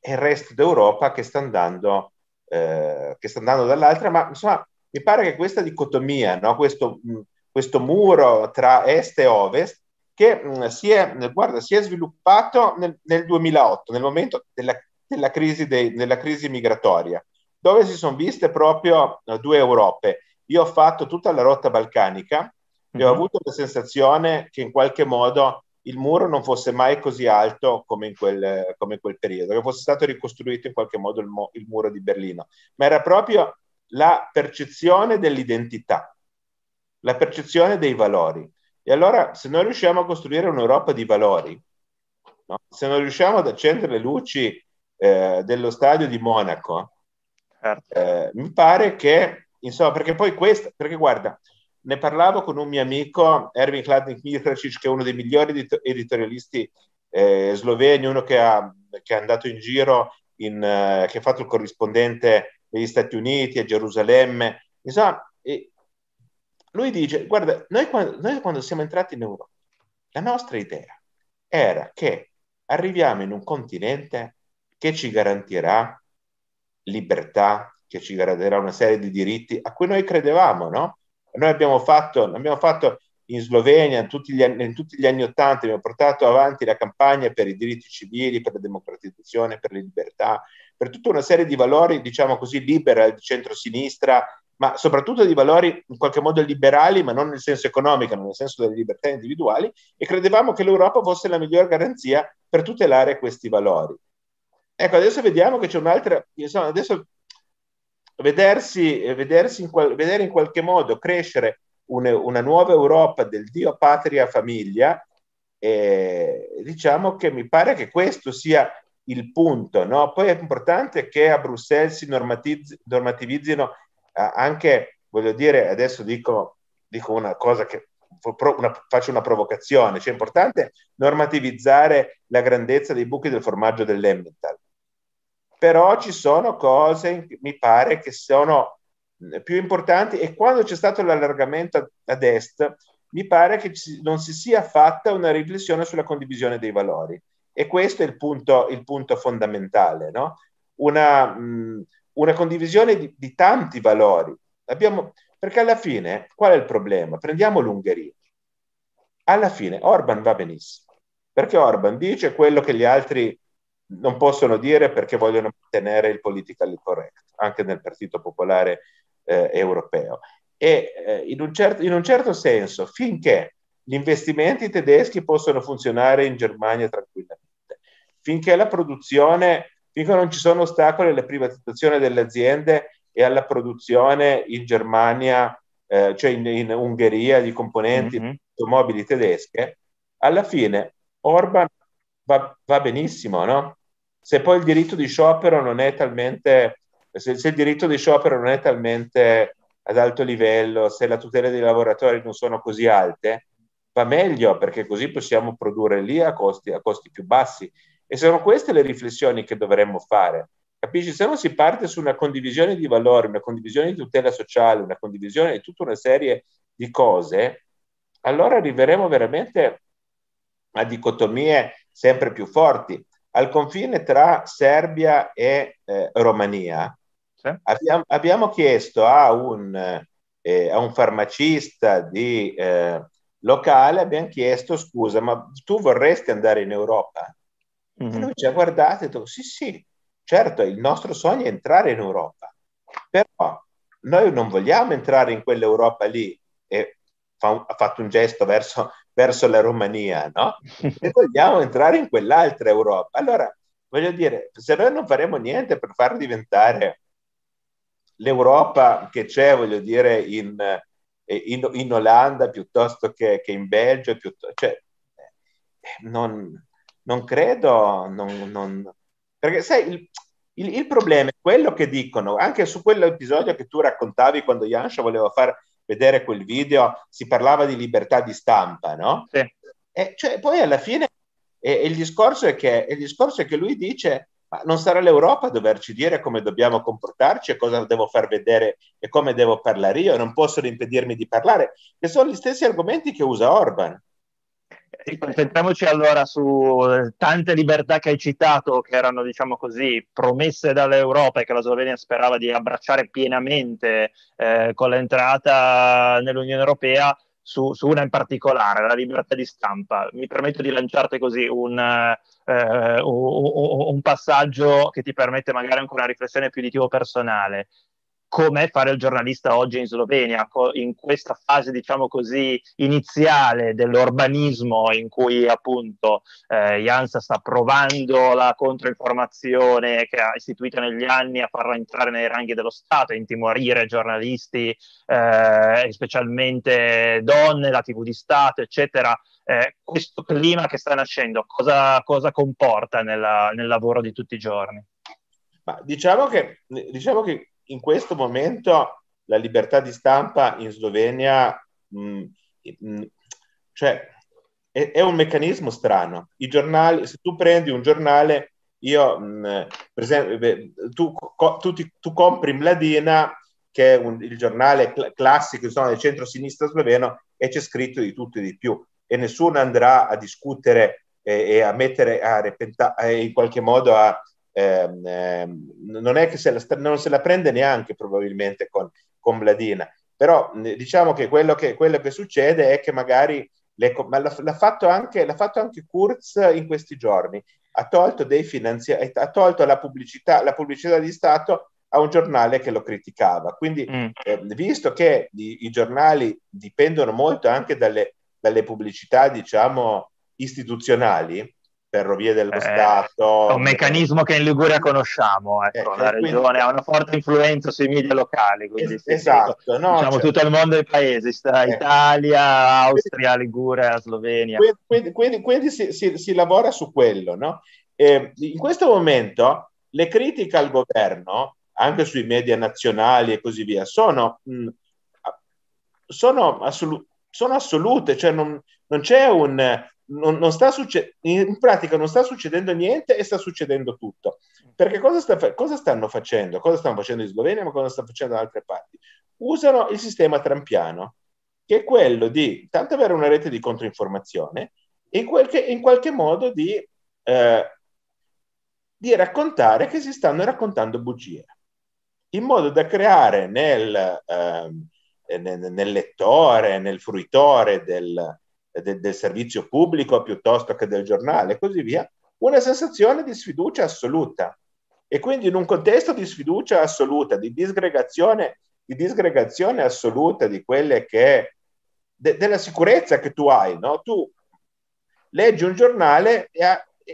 S6: e il resto d'Europa che sta andando, eh, che sta andando dall'altra, ma insomma mi pare che questa dicotomia, no? questo, mh, questo, muro tra est e ovest, che mh, si, è, guarda, si, è, sviluppato nel, nel 2008, nel momento della, della, crisi dei, della, crisi migratoria, dove si sono viste proprio uh, due Europe. Io ho fatto tutta la rotta balcanica e ho mhm. avuto la sensazione che in qualche modo il muro non fosse mai così alto come in quel, come in quel periodo, che fosse stato ricostruito in qualche modo il, mo, il muro di Berlino, ma era proprio la percezione dell'identità, la percezione dei valori. E allora, se noi riusciamo a costruire un'Europa di valori, no? se non riusciamo ad accendere le luci eh, dello stadio di Monaco, certo. eh, mi pare che, insomma, perché poi questo, perché guarda, ne parlavo con un mio amico, Erwin Kladnik Mitracic, che è uno dei migliori editorialisti eh, sloveni, uno che, ha, che, è andato in giro, in, uh, che ha fatto il corrispondente negli Stati Uniti, a Gerusalemme. Insomma, lui dice, guarda, noi quando, noi quando siamo entrati in Europa, la nostra idea era che arriviamo in un continente che ci garantirà libertà, che ci garantirà una serie di diritti a cui noi credevamo, no? Noi abbiamo fatto, abbiamo fatto in Slovenia in tutti, gli anni, in tutti gli anni Ottanta, abbiamo portato avanti la campagna per i diritti civili, per la democratizzazione, per le libertà, per tutta una serie di valori, diciamo così, liberal, di centrosinistra, ma soprattutto di valori in qualche modo liberali, ma non nel senso economico, ma nel senso delle libertà individuali, e credevamo che l'Europa fosse la migliore garanzia per tutelare questi valori. Ecco, adesso vediamo che c'è un'altra, insomma, adesso vedersi, vedersi in qual, vedere in qualche modo crescere un, una nuova Europa del Dio, patria, famiglia, eh, diciamo che mi pare che questo sia il punto. No? Poi è importante che a Bruxelles si normativizzino eh, anche, voglio dire, adesso dico, dico una cosa che una, faccio una provocazione, cioè è importante normativizzare la grandezza dei buchi del formaggio dell'Emmental però ci sono cose, mi pare, che sono più importanti e quando c'è stato l'allargamento ad est, mi pare che non si sia fatta una riflessione sulla condivisione dei valori. E questo è il punto, il punto fondamentale, no? una, mh, una, condivisione di, di tanti valori. Abbiamo, perché alla fine, qual è il problema? Prendiamo l'Ungheria. Alla fine Orban va benissimo, perché Orban dice quello che gli altri non possono dire perché vogliono mantenere il politically correct, anche nel Partito Popolare eh, Europeo. E eh, in, un certo, in un certo senso, finché gli investimenti tedeschi possono funzionare in Germania tranquillamente, finché la produzione finché non ci sono ostacoli alla privatizzazione delle aziende e alla produzione in Germania, eh, cioè in, in, Ungheria di componenti mm-hmm. automobili tedesche, alla fine Orban va, va, benissimo, no? Se poi il diritto di sciopero non è talmente, se, se il diritto di sciopero non è talmente ad alto livello, se la tutela dei lavoratori non sono così alte, va meglio perché così possiamo produrre lì a costi, a costi più bassi. E sono queste le riflessioni che dovremmo fare. Capisci? Se non si parte su una condivisione di valori, una condivisione di tutela sociale, una condivisione di tutta una serie di cose, allora arriveremo veramente a dicotomie sempre più forti. Al confine tra Serbia e eh, Romania, sì. abbiamo, abbiamo, chiesto a un, eh, a un farmacista di, eh, locale, abbiamo chiesto scusa, ma tu vorresti andare in Europa? Mm-hmm. E lui ci ha guardato e ha detto sì, sì, certo, il nostro sogno è entrare in Europa, però noi non vogliamo entrare in quell'Europa lì e fa ha fatto un gesto verso, verso la Romania, no? E vogliamo entrare in quell'altra Europa. Allora, voglio dire, se noi non faremo niente per far diventare l'Europa che c'è, voglio dire, in, in, in Olanda piuttosto che, che in Belgio, cioè, eh, non, non, credo, non, non, perché sai, il, il, il, problema è quello che dicono, anche su quell'episodio che tu raccontavi quando Jansha voleva far vedere quel video, si parlava di libertà di stampa, no? Sì. E cioè, poi alla fine e, e il, discorso è che, il discorso è che lui dice ma non sarà l'Europa a doverci dire come dobbiamo comportarci e cosa devo far vedere e come devo parlare io, non possono impedirmi di parlare, che sono gli stessi argomenti che usa Orban.
S5: Concentriamoci allora su eh, tante libertà che hai citato, che erano, diciamo così, promesse dall'Europa e che la Slovenia sperava di abbracciare pienamente eh, con l'entrata nell'Unione Europea su, su, una in particolare, la libertà di stampa. Mi permetto di lanciarti così un, eh, un, un passaggio che ti permette magari anche una riflessione più di tipo personale com'è fare il giornalista oggi in Slovenia, in questa fase, diciamo così, iniziale dell'urbanismo in cui appunto eh, Jansa sta provando la controinformazione che ha istituito negli anni a farla entrare nei ranghi dello Stato, intimorire giornalisti, eh, specialmente donne, la TV di Stato, eccetera. Eh, questo clima che sta nascendo, cosa, cosa comporta nella, nel lavoro di tutti i giorni?
S6: Ma diciamo che, diciamo che in questo momento la libertà di stampa in Slovenia mh, mm, mh, mm, cioè, è, è, un meccanismo strano. I giornali, se tu prendi un giornale, io, mh, mm, per esempio, tu, co, tu, ti, tu, compri Mladina, che è un, il giornale cl- classico insomma, del centro-sinistra sloveno, e c'è scritto di tutto e di più. E nessuno andrà a discutere e, e a mettere a repenta- in qualche modo a, ehm, ehm, non è che se la, non se la prende neanche probabilmente con, con Bladina, però diciamo che quello, che quello che succede è che magari le, ma l'ha, l'ha, fatto anche, l'ha fatto anche Kurz in questi giorni, ha tolto dei finanziamenti, ha tolto la pubblicità, la pubblicità di Stato a un giornale che lo criticava. Quindi, mm. eh, visto che i, i, giornali dipendono molto anche dalle, dalle pubblicità, diciamo, istituzionali, Ferrovie dello eh, Stato.
S5: È un meccanismo che in Liguria conosciamo, ecco, eh, la regione quindi, ha una forte influenza sui media locali, quindi es- esatto, sì, no, diciamo cioè, tutto il mondo dei paesi, sta eh, Italia, Austria, Liguria, Slovenia.
S6: Quindi, quindi, quindi si, si, si, lavora su quello, no? in questo momento le critiche al governo, anche sui media nazionali e così via, sono, mh, sono, assolu- sono assolute, cioè non, non c'è un non, non sta succe- in pratica non sta succedendo niente e sta succedendo tutto. Perché cosa, sta, cosa, stanno facendo? Cosa stanno facendo in Slovenia, ma cosa stanno facendo da altre parti? Usano il sistema trampiano, che è quello di tanto avere una rete di controinformazione e in qualche, in qualche modo di, eh, di raccontare che si stanno raccontando bugie, in modo da creare nel, eh, nel, nel lettore, nel fruitore del, de, del servizio pubblico piuttosto che del giornale e così via, una sensazione di sfiducia assoluta. E quindi in un contesto di sfiducia assoluta, di disgregazione, di disgregazione assoluta di quelle che de, della sicurezza che tu hai, no? Tu leggi un giornale e,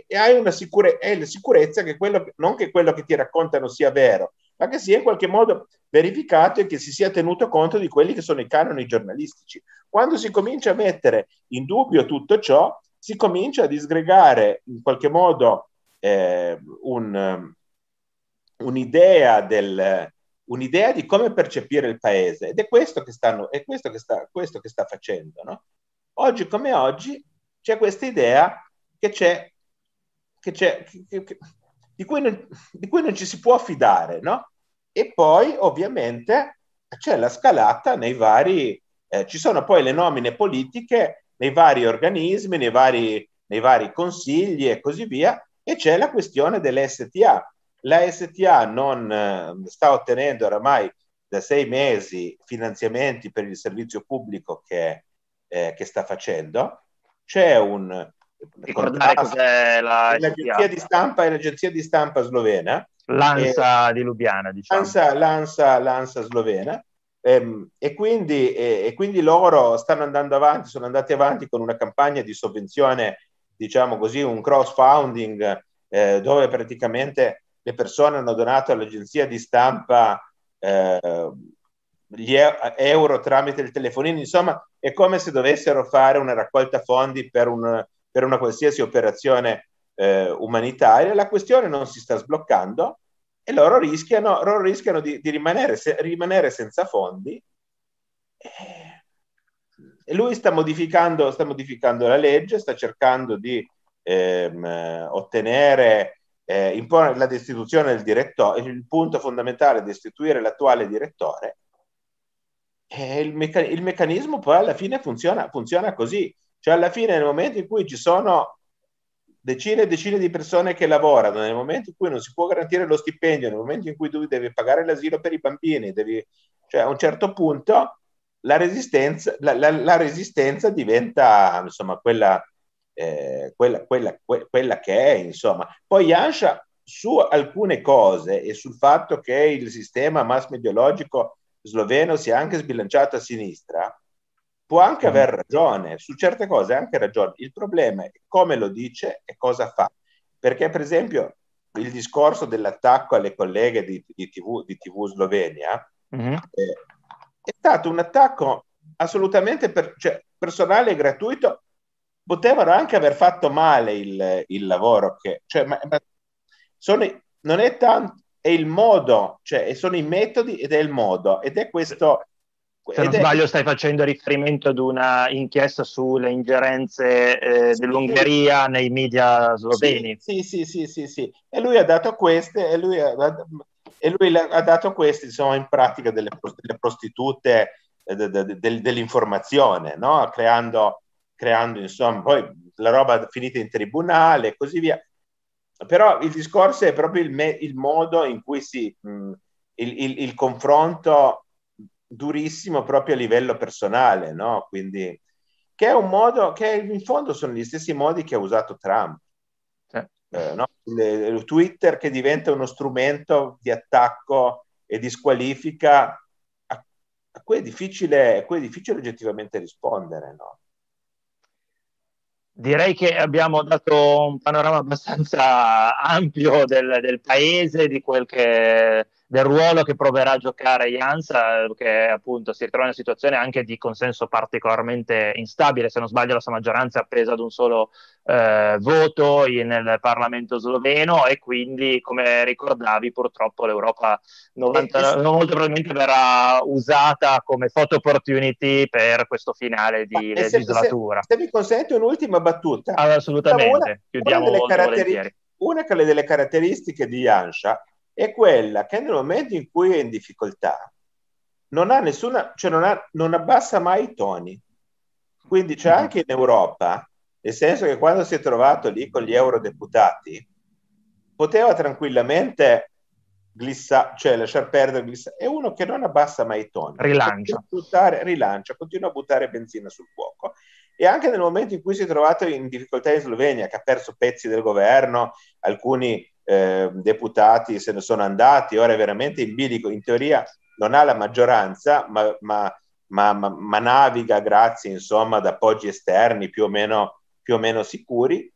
S6: e hai una sicure- hai la sicurezza che quello, non che quello che ti raccontano sia vero, ma che sia in qualche modo verificato e che si sia tenuto conto di quelli che sono i canoni giornalistici. Quando si comincia a mettere in dubbio tutto ciò, si comincia a disgregare in qualche modo eh, un, un'idea, del, un'idea, di come percepire il paese ed è questo che, stanno, è questo che, sta, questo che sta facendo. No? Oggi come oggi c'è questa idea che c'è, che c'è che, di, cui non, di, cui non, ci si può fidare, no? E poi ovviamente c'è la scalata nei vari, eh, ci sono poi le nomine politiche nei vari organismi, nei vari, nei vari consigli e così via, e c'è la questione delle STA. La STA non eh, sta ottenendo oramai da sei mesi finanziamenti per il servizio pubblico che, eh, che sta facendo. C'è un
S5: ricordare cos'è la
S6: l'agenzia di stampa è l'agenzia di stampa slovena
S5: l'ANSA e, di Lubiana diciamo.
S6: l'ANSA, l'ANSA, l'ANSA slovena. Ehm, e, quindi, e, e, quindi, loro stanno andando avanti sono andati avanti con una campagna di sovvenzione diciamo così un cross-founding eh, dove praticamente le persone hanno donato all'agenzia di stampa eh, gli euro tramite il telefonino. Insomma è come se dovessero fare una raccolta fondi per un per una qualsiasi operazione eh, umanitaria, la questione non si sta sbloccando e loro rischiano, loro rischiano di, di rimanere, se, rimanere, senza fondi. E lui sta modificando, sta modificando la legge, sta cercando di ehm, ottenere, eh, imporre la destituzione del direttore, il punto fondamentale è destituire l'attuale direttore. Il, meccan- il meccanismo poi alla fine funziona, funziona così cioè alla fine nel momento in cui ci sono decine e decine di persone che lavorano, nel momento in cui non si può garantire lo stipendio, nel momento in cui tu devi pagare l'asilo per i bambini, devi, cioè a un certo punto la resistenza, la, la, la resistenza diventa insomma quella, eh, quella, quella, que, quella, che è insomma. Poi Yansha su alcune cose e sul fatto che il sistema mass mediologico sloveno sia anche sbilanciato a sinistra, può anche mm. aver ragione, su certe cose ha anche ragione. Il problema è come lo dice e cosa fa. Perché, per esempio, il discorso dell'attacco alle colleghe di, di, TV, di TV, Slovenia mm-hmm. eh, è stato un attacco assolutamente per, cioè, personale e gratuito. Potevano anche aver fatto male il, il lavoro, che, cioè, ma, ma sono, non è tanto, è il modo, cioè sono i metodi ed è il modo, ed è questo
S5: se non sbaglio stai facendo riferimento ad una inchiesta sulle ingerenze eh, dell'Ungheria nei media sloveni.
S6: Sì, sì, sì, sì, sì, E lui ha dato queste, e lui ha, e lui ha dato queste, insomma, in pratica delle, delle prostitute eh, de, de, de, dell'informazione, no? Creando, creando, insomma, poi la roba finita in tribunale e così via. Però il discorso è proprio il, me, il modo in cui si... Mh, il, il, il confronto durissimo proprio a livello personale, no? Quindi, che è un modo che in fondo sono gli stessi modi che ha usato Trump. Eh, no? il Twitter che diventa uno strumento di attacco e di squalifica, a, a cui, è difficile, a cui è difficile oggettivamente rispondere, no?
S5: Direi che abbiamo dato un panorama abbastanza ampio del, del paese, di quel che del ruolo che proverà a giocare Jansa, che appunto si ritrova in una situazione anche di consenso particolarmente instabile, se non sbaglio la sua maggioranza è appesa ad un solo eh, voto nel Parlamento sloveno e quindi, come ricordavi, purtroppo l'Europa 90, eh, molto probabilmente verrà usata come photo opportunity per questo finale di Ma legislatura.
S6: Se, se, mi consente un'ultima battuta.
S5: assolutamente, una, chiudiamo una delle,
S6: una delle caratteristiche di Jansha è quella che nel momento in cui è in difficoltà non ha nessuna, cioè non, ha, non abbassa mai i toni. Quindi c'è mm-hmm. anche in Europa, nel senso che quando si è trovato lì con gli eurodeputati, poteva tranquillamente glissa, cioè lasciar perdere glissa. È uno che non abbassa mai i toni.
S5: Rilancia.
S6: Buttare, rilancia, continua a buttare benzina sul fuoco. E anche nel momento in cui si è trovato in difficoltà in Slovenia, che ha perso pezzi del governo, alcuni eh, deputati se ne sono andati, ora è veramente in bilico, in teoria non ha la maggioranza, ma, ma, ma, ma naviga grazie insomma ad appoggi esterni più o meno, più o meno sicuri.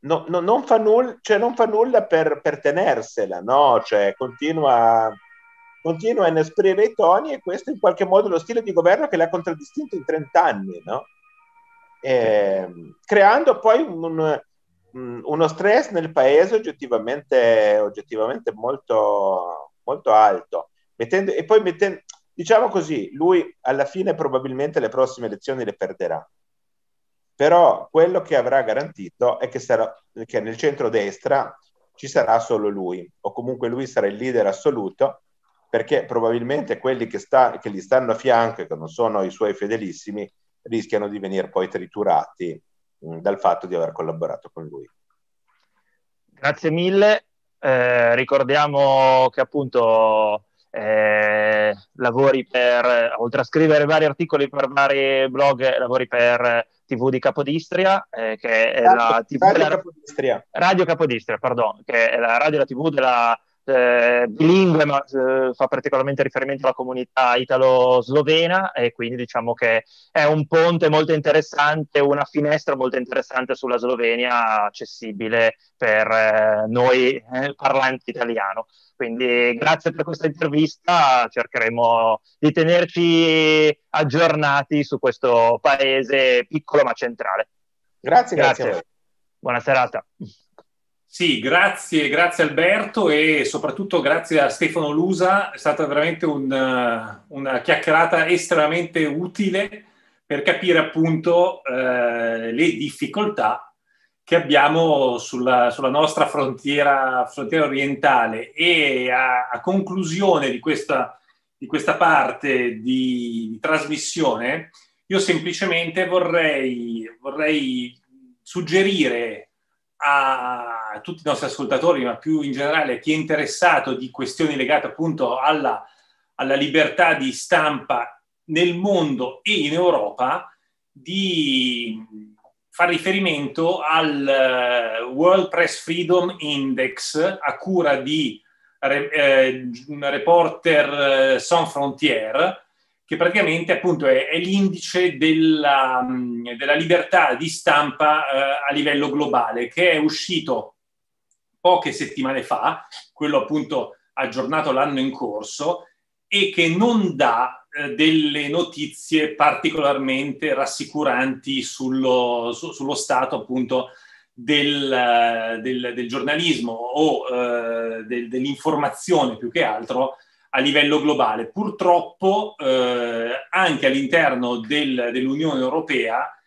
S6: no, no, non, fa nulla, cioè non fa nulla per, per tenersela, no? Cioè continua, continua a inesprire i toni e questo in qualche modo è lo stile di governo che l'ha contraddistinto in 30 anni? E, creando poi un, un, uno stress nel paese oggettivamente, oggettivamente molto, molto alto. Mettendo, e poi mettendo, diciamo così, lui alla fine probabilmente le prossime elezioni le perderà però quello che avrà garantito è che, sarà, che nel centro-destra ci sarà solo lui, o comunque lui sarà il leader assoluto, perché probabilmente quelli che, sta, che gli stanno a fianco che non sono i suoi fedelissimi rischiano di venire poi triturati mh, dal fatto di aver collaborato con lui.
S5: Grazie mille. Eh, ricordiamo che appunto eh, lavori per, oltre a scrivere vari articoli per vari blog, lavori per TV di Capodistria, eh, che è Radio, la TV Radio della, Capodistria. Radio Capodistria, pardon, che è la radio e la TV della eh, bilingue, ma eh, fa particolarmente riferimento alla comunità italo-slovena e quindi diciamo che è un ponte molto interessante, una finestra molto interessante sulla Slovenia, accessibile per eh, noi eh, parlanti italiano. Quindi grazie per questa intervista, cercheremo di tenerci aggiornati su questo paese piccolo ma centrale.
S6: Grazie, grazie. grazie.
S5: Buona serata.
S3: Sì, grazie, grazie Alberto e soprattutto grazie a Stefano Lusa, è stata veramente un, una chiacchierata estremamente utile per capire appunto eh, le difficoltà che abbiamo sulla, sulla nostra frontiera, frontiera, orientale. E a, a conclusione di questa, di questa parte di, di, trasmissione io semplicemente vorrei, vorrei suggerire a tutti i nostri ascoltatori, ma più in generale a chi è interessato di questioni legate appunto alla, alla libertà di stampa nel mondo e in Europa, di fa riferimento al uh, World Press Freedom Index a cura di eh, reporter uh, Sans Frontières, che praticamente appunto è, è l'indice della, um, della, libertà di stampa uh, a livello globale, che è uscito poche settimane fa, quello appunto aggiornato l'anno in corso, e che non dà eh, delle notizie particolarmente rassicuranti sullo, su, sullo stato appunto del, del, del giornalismo o eh, del, dell'informazione più che altro a livello globale. Purtroppo eh, anche all'interno del, dell'Unione Europea eh,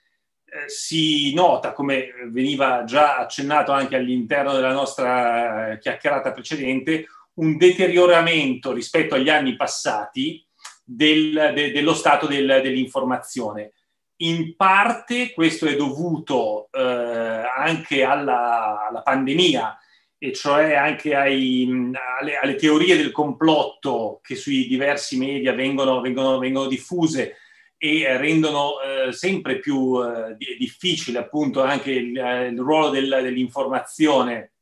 S3: si nota, come veniva già accennato anche all'interno della nostra chiacchierata precedente, un deterioramento rispetto agli anni passati del, de, dello stato del, dell'informazione. In parte questo è dovuto eh, anche alla, alla, pandemia, e cioè anche ai, alle, alle, teorie del complotto che sui diversi media vengono, vengono, vengono diffuse e rendono eh, sempre più eh, difficile appunto anche il, il ruolo del, dell'informazione,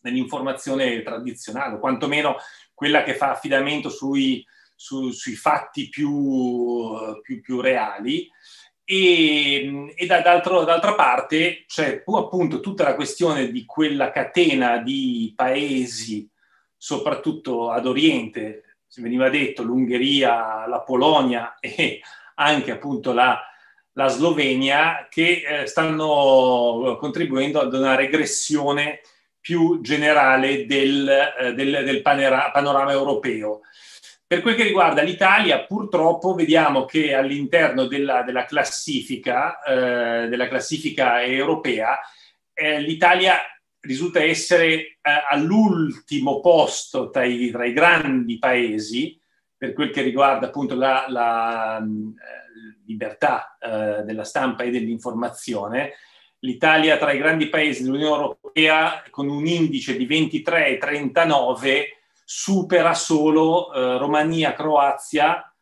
S3: dell'informazione tradizionale, quantomeno quella che fa affidamento sui, su, sui fatti più, più, più reali. E, e da, d'altra parte c'è appunto tutta la questione di quella catena di paesi, soprattutto ad Oriente, si veniva detto l'Ungheria, la Polonia [LAUGHS] e anche appunto la, la Slovenia, che eh, stanno contribuendo ad una regressione più generale del, eh, del, del panorama europeo. Per quel che riguarda l'Italia, purtroppo vediamo che all'interno della, della, classifica, eh, della classifica, europea, eh, l'Italia risulta essere eh, all'ultimo posto tra i, tra i, grandi paesi per quel che riguarda appunto la, la eh, libertà eh, della stampa e dell'informazione. L'Italia tra i grandi paesi dell'Unione Europea con un indice di 23,39 supera solo eh, Romania, Croazia,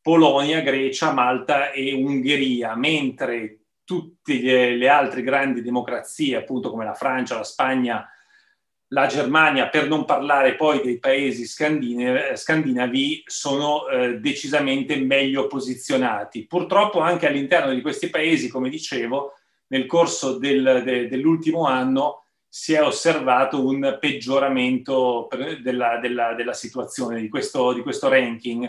S3: Polonia, Grecia, Malta e Ungheria, mentre tutte le, le altre grandi democrazie, appunto come la Francia, la Spagna, la Germania, per non parlare poi dei paesi scandinavi, scandinavi sono eh, decisamente meglio posizionati. Purtroppo anche all'interno di questi paesi, come dicevo, nel corso del, de, dell'ultimo anno si è osservato un peggioramento della, della, della situazione di questo, di questo ranking,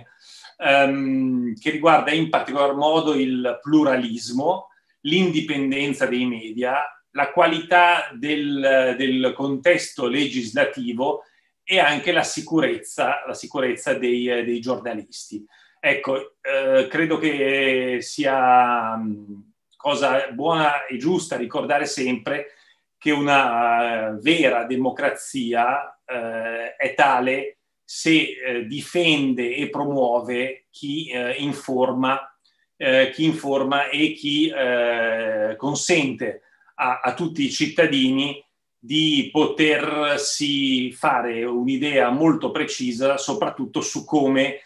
S3: um, che riguarda in particolar modo il pluralismo, l'indipendenza dei media, la qualità del, del contesto legislativo e anche la sicurezza, la sicurezza dei, dei giornalisti. Ecco, eh, credo che sia cosa buona e giusta ricordare sempre che una uh, vera democrazia uh, è tale se uh, difende e promuove chi informa, chi informa e chi consente a, a, tutti i cittadini di potersi fare un'idea molto precisa soprattutto su come,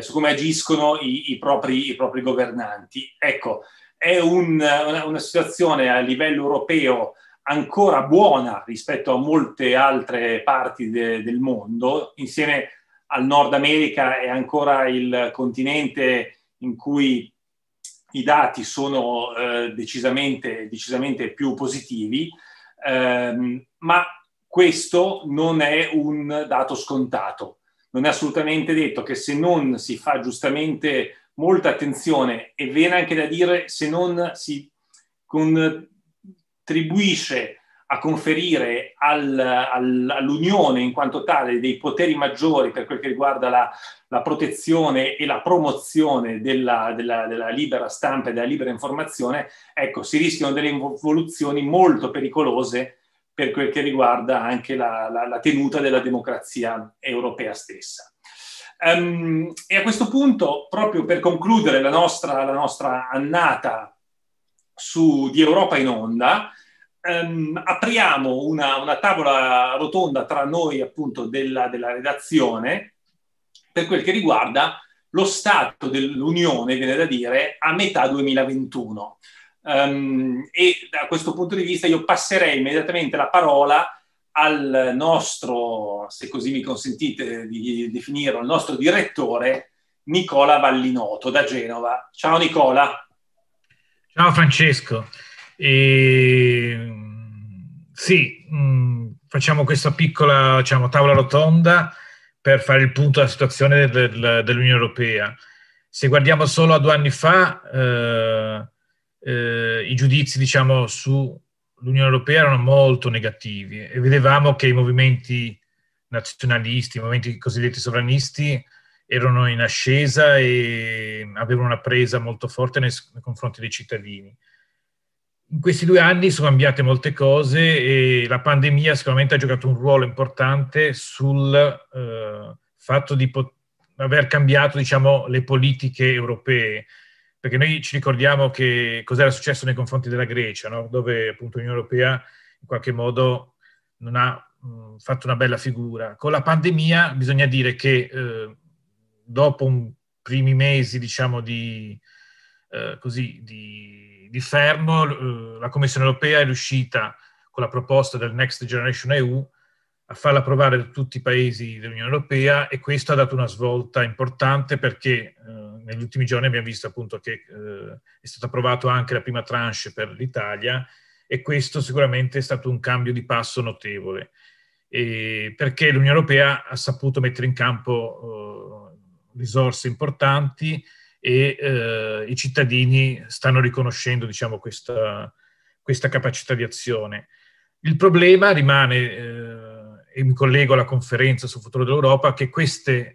S3: su come agiscono i, i, propri, i propri governanti. Ecco, è un, una, una, situazione a livello europeo ancora buona rispetto a molte altre parti de, del mondo. Insieme al Nord America è ancora il continente in cui i dati sono eh, decisamente, decisamente, più positivi, ehm, ma questo non è un dato scontato. Non è assolutamente detto che se non si fa giustamente molta attenzione e viene anche da dire se non si contribuisce a conferire al, al, all'Unione in quanto tale dei poteri maggiori per quel che riguarda la, la protezione e la promozione della, della, della, libera stampa e della libera informazione, ecco, si rischiano delle evoluzioni molto pericolose per quel che riguarda anche la, la, la tenuta della democrazia europea stessa. Um, e a questo punto, proprio per concludere la nostra, la nostra annata su, di Europa in onda, um, apriamo una, una, tavola rotonda tra noi appunto della, della, redazione per quel che riguarda lo stato dell'Unione, viene da dire, a metà 2021. Um, ehm, e da questo punto di vista io passerei immediatamente la parola al nostro, se così mi consentite di definirlo, al nostro direttore Nicola Vallinoto da Genova. Ciao Nicola.
S7: Ciao Francesco. E... Sì, mh, mm, facciamo questa piccola diciamo, tavola rotonda per fare il punto della situazione del, dell'Unione Europea. Se guardiamo solo a due anni fa, eh, eh, i giudizi diciamo, su l'Unione Europea erano molto negativi e vedevamo che i movimenti nazionalisti, i movimenti cosiddetti sovranisti erano in ascesa e avevano una presa molto forte nei, nei confronti dei cittadini. In questi due anni sono cambiate molte cose e la pandemia sicuramente ha giocato un ruolo importante sul eh, fatto di pot- aver cambiato diciamo, le politiche europee perché noi ci ricordiamo che cos'era successo nei confronti della Grecia, no? dove appunto l'Unione Europea in qualche modo non ha mh, fatto una bella figura. Con la pandemia bisogna dire che eh, dopo un primi mesi, diciamo, di, eh, così, di, di fermo, eh, la Commissione Europea è riuscita con la proposta del Next Generation EU a farla approvare da tutti i paesi dell'Unione Europea e questo ha dato una svolta importante perché eh, negli ultimi giorni abbiamo visto appunto che eh, è stato approvato anche la prima tranche per l'Italia e questo sicuramente è stato un cambio di passo notevole. E perché l'Unione Europea ha saputo mettere in campo eh, risorse importanti e eh, i cittadini stanno riconoscendo diciamo, questa, questa capacità di azione. Il problema rimane eh, e mi collego alla conferenza sul futuro dell'Europa, che queste eh,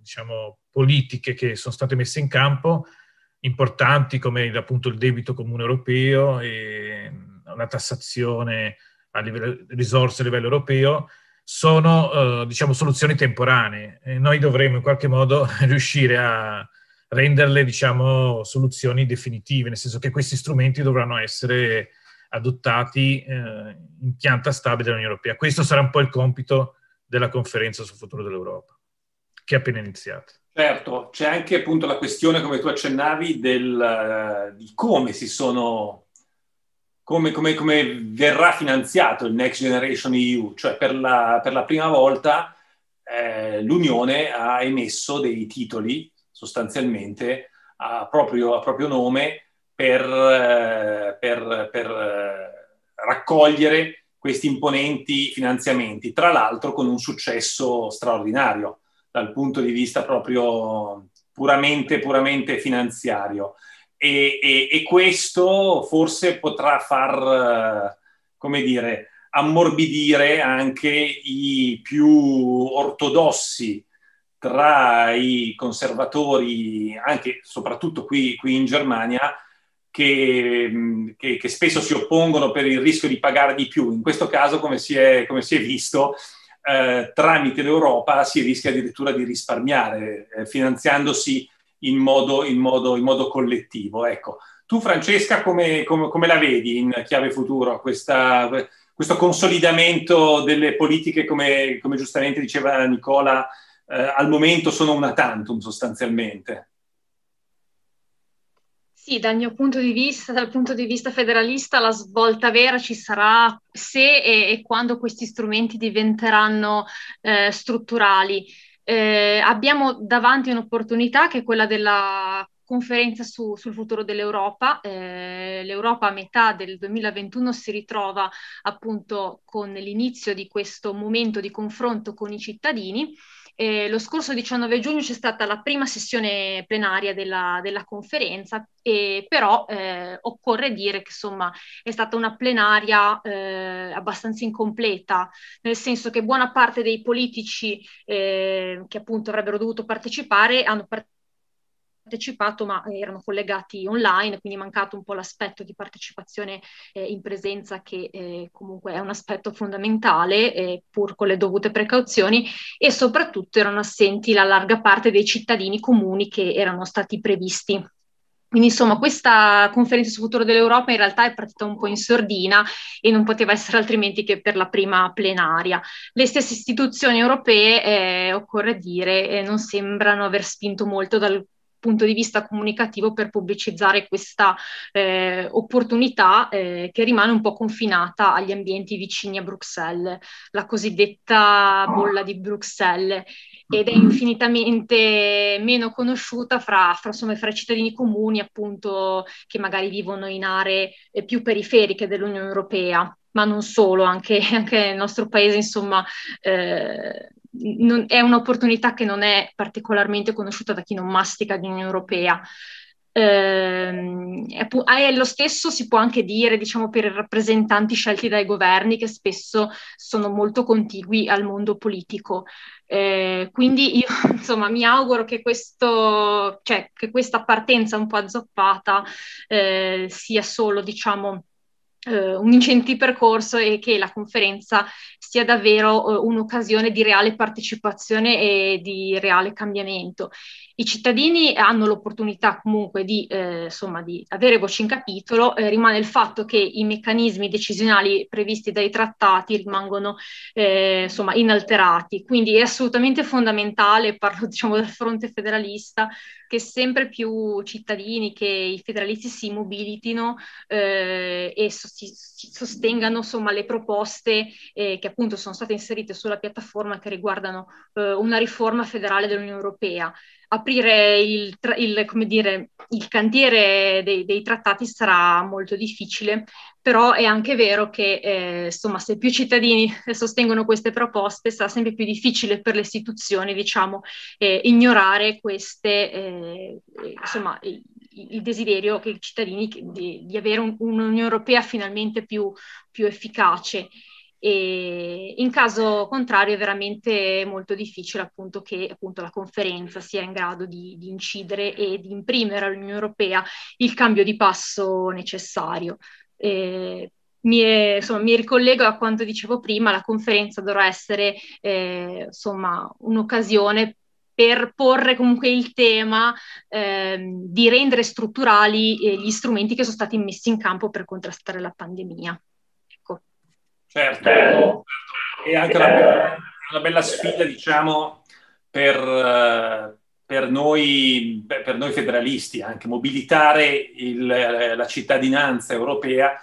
S7: diciamo, politiche che sono state messe in campo, importanti come appunto il debito comune europeo e la tassazione a livello, risorse a livello europeo, sono eh, diciamo, soluzioni temporanee e noi dovremo in qualche modo [LAUGHS] riuscire a renderle diciamo, soluzioni definitive, nel senso che questi strumenti dovranno essere adottati eh, in pianta stabile dell'Unione Europea. Questo sarà un po' il compito della conferenza sul futuro dell'Europa, che è appena iniziata.
S3: Certo, c'è anche appunto la questione, come tu accennavi, del, uh, di come si sono, come, come, come, verrà finanziato il Next Generation EU, cioè per la, per la prima volta eh, l'Unione ha emesso dei titoli sostanzialmente a proprio, a proprio nome per, eh, per, per eh, raccogliere questi imponenti finanziamenti, tra l'altro con un successo straordinario dal punto di vista proprio puramente, puramente finanziario. E, e, e questo forse potrà far, come dire, ammorbidire anche i più ortodossi tra i conservatori, anche soprattutto qui, qui in Germania, che, che, che, spesso si oppongono per il rischio di pagare di più. In questo caso, come si è, come si è visto, eh, tramite l'Europa si rischia addirittura di risparmiare, eh, finanziandosi in modo, in, modo, in modo, collettivo. Ecco. Tu, Francesca, come, come, come la vedi in chiave futuro questa, questo consolidamento delle politiche, come giustamente diceva Nicola, eh, al momento sono una tantum sostanzialmente.
S4: Sì, dal mio punto di vista, dal punto di vista federalista, la svolta vera ci sarà se e, e quando questi strumenti diventeranno eh, strutturali. Eh, abbiamo davanti un'opportunità che è quella della conferenza su, sul futuro dell'Europa. Eh, L'Europa a metà del 2021 si ritrova appunto con l'inizio di questo momento di confronto con i cittadini. Eh, lo scorso 19 giugno c'è stata la prima sessione plenaria della, della conferenza, e però eh, occorre dire che insomma è stata una plenaria eh, abbastanza incompleta, nel senso che buona parte dei politici eh, che appunto avrebbero dovuto partecipare hanno partecipato partecipato ma erano collegati online, quindi è mancato un po' l'aspetto di partecipazione eh, in presenza che eh, comunque è un aspetto fondamentale eh, pur con le dovute precauzioni e soprattutto erano assenti la larga parte dei cittadini comuni che erano stati previsti. Quindi insomma questa conferenza sul futuro dell'Europa in realtà è partita un po' in sordina e non poteva essere altrimenti che per la prima plenaria. Le stesse istituzioni europee, eh, occorre dire, eh, non sembrano aver spinto molto dal punto di vista comunicativo per pubblicizzare questa eh, opportunità eh, che rimane un po' confinata agli ambienti vicini a Bruxelles, la cosiddetta bolla di Bruxelles ed è infinitamente meno conosciuta fra, fra, insomma, fra i cittadini comuni appunto che magari vivono in aree eh, più periferiche dell'Unione Europea ma non solo, anche, [LAUGHS] anche nel nostro paese, insomma, eh, non, è un'opportunità che non è particolarmente conosciuta da chi non mastica l'Unione Europea. Eh, è lo stesso si può anche dire, diciamo, per i rappresentanti scelti dai governi che spesso sono molto contigui al mondo politico. Eh, quindi io, [LAUGHS] insomma, mi auguro che, questo, cioè, che questa partenza un po' azzoppata eh, sia solo, diciamo, eh, un incentivo percorso e che la conferenza sia davvero eh, un'occasione di reale partecipazione e di reale cambiamento. I cittadini hanno l'opportunità comunque di, eh, insomma, di avere voce in capitolo, eh, rimane il fatto che i meccanismi decisionali previsti dai trattati rimangono eh, insomma, inalterati, quindi è assolutamente fondamentale, [LAUGHS] parlo diciamo del fronte federalista, che sempre più cittadini, che i federalisti si mobilitino eh, e so- si, si sostengano insomma, le proposte eh, che appunto sono state inserite sulla piattaforma che riguardano eh, una riforma federale dell'Unione Europea. Aprire il, il, dire, il cantiere dei, dei, trattati sarà molto difficile, però è anche vero che eh, insomma, se più cittadini [LAUGHS] sostengono queste proposte sarà sempre più difficile per le istituzioni diciamo, eh, ignorare queste, eh, insomma, il, desiderio che i cittadini di, di avere un, un'Unione Europea finalmente più, più efficace e in caso contrario è veramente molto difficile appunto che appunto, la conferenza sia in grado di, di incidere e di imprimere all'Unione Europea il cambio di passo necessario. Eh, mi, è, insomma, mi, ricollego a quanto dicevo prima, la conferenza dovrà essere eh, insomma, un'occasione per porre comunque il tema eh, di rendere strutturali eh, gli strumenti che sono stati messi in campo per contrastare la pandemia.
S3: Certo, certo. e anche una bella, una bella sfida, diciamo, per, eh, per, noi, per, noi, federalisti, anche mobilitare il, la cittadinanza europea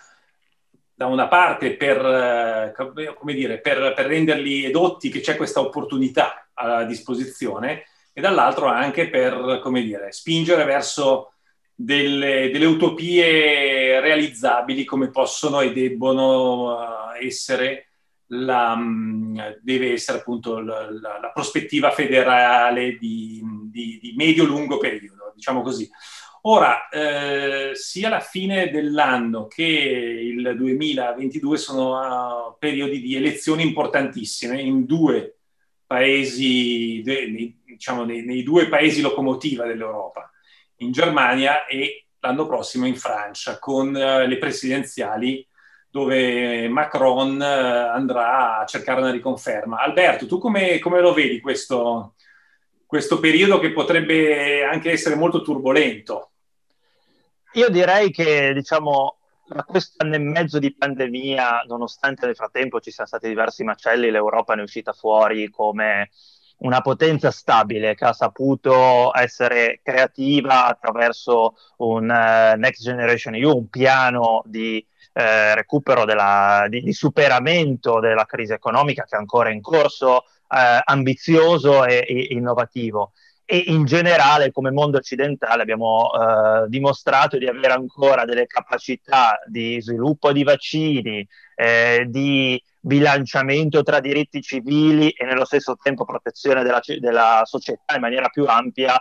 S3: da una parte per, eh, come dire, per, per renderli edotti che c'è questa opportunità a disposizione e dall'altro anche per come dire, spingere verso delle, delle, utopie realizzabili come possono e debbono uh, essere la, mm, deve essere appunto la, la, la prospettiva federale di, di, di medio-lungo periodo, diciamo così. Ora, eh, sia la fine dell'anno che il 2022 sono uh, periodi di elezioni importantissime in due paesi, diciamo, nei, nei, due paesi locomotiva dell'Europa, in Germania e l'anno prossimo in Francia, con uh, le presidenziali dove Macron uh, andrà a cercare una riconferma. Alberto, tu come, come lo vedi questo, questo periodo che potrebbe anche essere molto turbolento?
S5: Io direi che, diciamo, da questo anno e mezzo di pandemia, nonostante nel frattempo ci siano stati diversi macelli, l'Europa ne è uscita fuori come una potenza stabile che ha saputo essere creativa attraverso un uh, Next Generation EU, un piano di uh, recupero, della, di, di, superamento della crisi economica che è ancora in corso, uh, ambizioso e, e innovativo e in generale come mondo occidentale abbiamo eh, dimostrato di avere ancora delle capacità di sviluppo di vaccini, eh, di bilanciamento tra diritti civili e nello stesso tempo protezione della, della società in maniera più ampia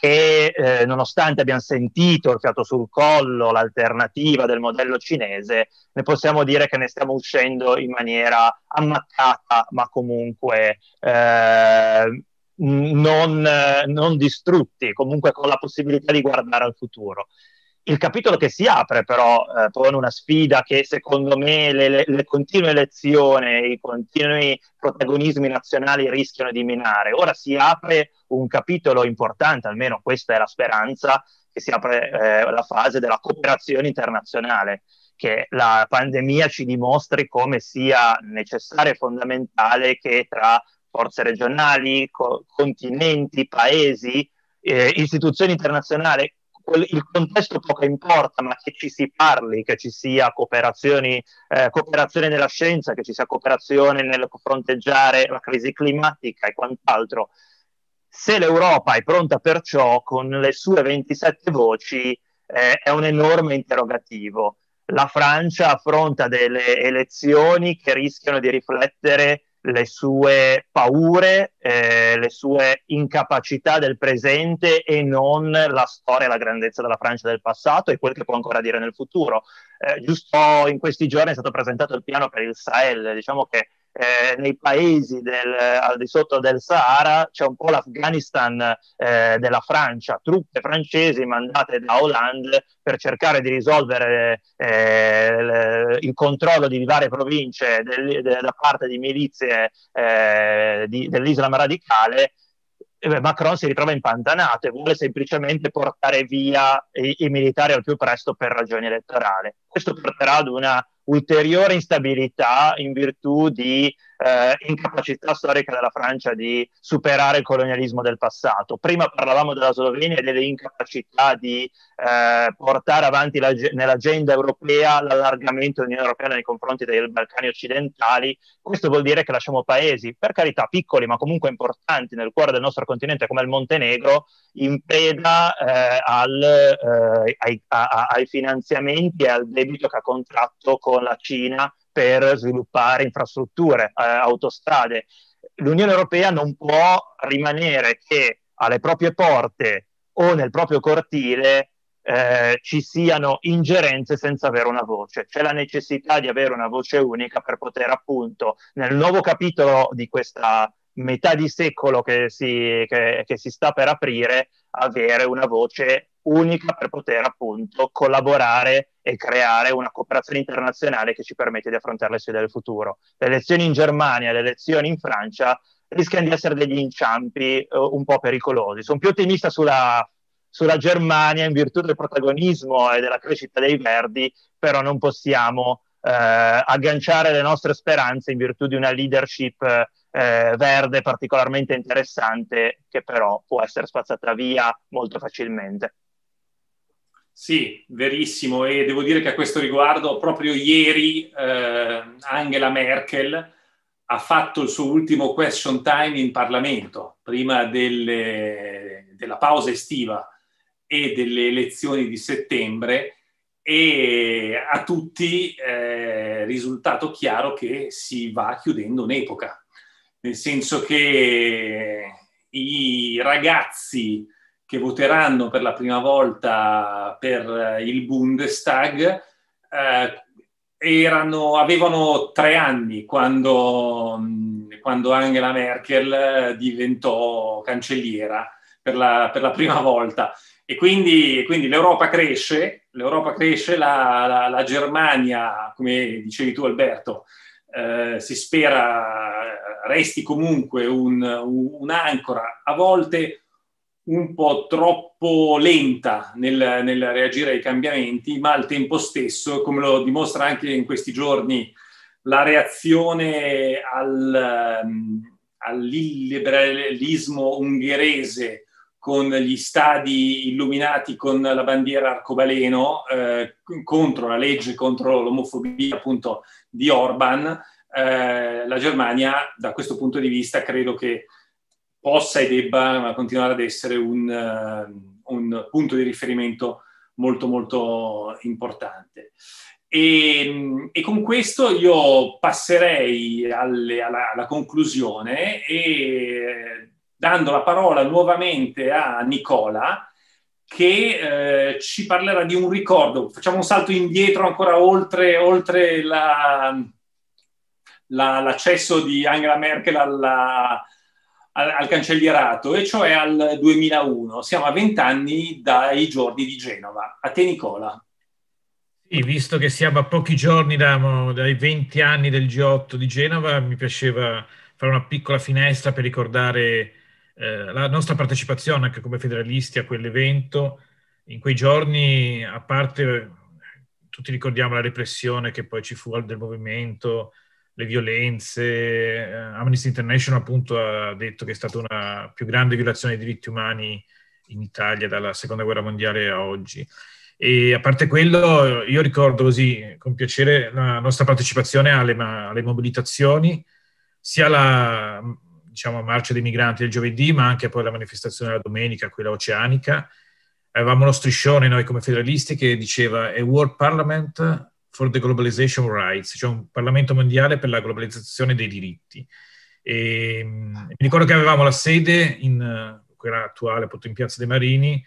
S5: che eh, nonostante abbiamo sentito il fiato sul collo, l'alternativa del modello cinese, ne possiamo dire che ne stiamo uscendo in maniera ammaccata, ma comunque eh, non, non distrutti, comunque con la possibilità di guardare al futuro. Il capitolo che si apre però eh, pone una sfida che secondo me le, le, le, continue elezioni, i continui protagonismi nazionali rischiano di minare. Ora si apre un capitolo importante, almeno questa è la speranza, che si apre eh, la fase della cooperazione internazionale, che la pandemia ci dimostri come sia necessario e fondamentale che tra forze regionali, co- continenti, paesi, eh, istituzioni internazionali, il contesto poco importa, ma che ci si parli, che ci sia cooperazione nella scienza, che ci sia cooperazione nel fronteggiare la crisi climatica e quant'altro. Se l'Europa è pronta per ciò, con le sue 27 voci, eh, è un enorme interrogativo. La Francia affronta delle elezioni che rischiano di riflettere le sue paure, eh, le sue incapacità del presente e non la storia e la grandezza della Francia del passato e quel che può ancora dire nel futuro. Eh, giusto in questi giorni è stato presentato il piano per il Sahel, diciamo che eh, nei paesi del, al di sotto del Sahara c'è un po' l'Afghanistan eh, della Francia, truppe francesi mandate da Hollande per cercare di risolvere eh, il controllo di varie province del, de, da parte di milizie eh, di, dell'Islam radicale Macron si ritrova impantanato e vuole semplicemente portare via i, i, militari al più presto per ragioni elettorali. Questo porterà ad una ulteriore instabilità in virtù di eh, incapacità storica della Francia di superare il colonialismo del passato. Prima parlavamo della Slovenia e delle incapacità di eh, portare avanti la, nell'agenda europea l'allargamento dell'Unione Europea nei confronti dei Balcani occidentali. Questo vuol dire che lasciamo paesi, per carità piccoli ma comunque importanti nel cuore del nostro continente come il Montenegro, in preda eh, al, eh, ai, a, ai finanziamenti e al debito che ha contratto con la Cina per sviluppare infrastrutture, eh, autostrade. L'Unione Europea non può rimanere che alle proprie porte o nel proprio cortile eh, ci siano ingerenze senza avere una voce. C'è la necessità di avere una voce unica per poter appunto nel nuovo capitolo di questa metà di secolo che si, che, che si sta per aprire avere una voce unica per poter appunto collaborare e creare una cooperazione internazionale che ci permette di affrontare le sfide del futuro. Le elezioni in Germania le elezioni in Francia rischiano di essere degli inciampi uh, un po' pericolosi. Sono più ottimista sulla, sulla Germania in virtù del protagonismo e della crescita dei verdi, però non possiamo uh, agganciare le nostre speranze in virtù di una leadership uh, verde particolarmente interessante che però può essere spazzata via molto facilmente.
S3: Sì, verissimo. E devo dire che a questo riguardo proprio ieri eh, Angela Merkel ha fatto il suo ultimo question time in Parlamento prima delle, della pausa estiva e delle elezioni di settembre e a tutti eh, risultato chiaro che si va chiudendo un'epoca, nel senso che i ragazzi che voteranno per la prima volta per il Bundestag eh, erano, avevano tre anni quando, quando, Angela Merkel diventò cancelliera per la, per la prima volta. E quindi, quindi, l'Europa cresce, l'Europa cresce, la, la, la Germania, come dicevi tu Alberto, eh, si spera resti comunque un, un, un'ancora, a volte un po' troppo lenta nel, nel, reagire ai cambiamenti, ma al tempo stesso, come lo dimostra anche in questi giorni, la reazione al, um, all'illiberalismo ungherese con gli stadi illuminati con la bandiera arcobaleno eh, contro la legge contro l'omofobia appunto di Orban, eh, la Germania da questo punto di vista credo che possa e debba continuare ad essere un, uh, un punto di riferimento molto molto importante. E, e, con questo io passerei alle, alla, alla, conclusione e dando la parola nuovamente a Nicola che eh, ci parlerà di un ricordo. Facciamo un salto indietro ancora oltre, oltre la, la, l'accesso di Angela Merkel alla, al, al, cancellierato, e cioè al 2001. Siamo a vent'anni dai giorni di Genova. A te Nicola.
S7: Sì, visto che siamo a pochi giorni da, dai 20 anni del G8 di Genova, mi piaceva fare una piccola finestra per ricordare eh, la nostra partecipazione anche come federalisti a quell'evento. In quei giorni, a parte, tutti ricordiamo la repressione che poi ci fu del movimento, le violenze. Eh, Amnesty International appunto ha detto che è stata una più grande violazione dei diritti umani in Italia dalla seconda guerra mondiale a oggi. E a parte quello, io ricordo così con piacere la nostra partecipazione alle, alle mobilitazioni, sia la diciamo, marcia dei migranti del giovedì, ma anche poi la manifestazione della domenica, quella oceanica. Avevamo uno striscione noi come federalisti che diceva A World Parliament for the Globalization Rights, cioè un Parlamento mondiale per la globalizzazione dei diritti. E, mi ricordo che avevamo la sede in quella attuale, appunto in Piazza dei Marini,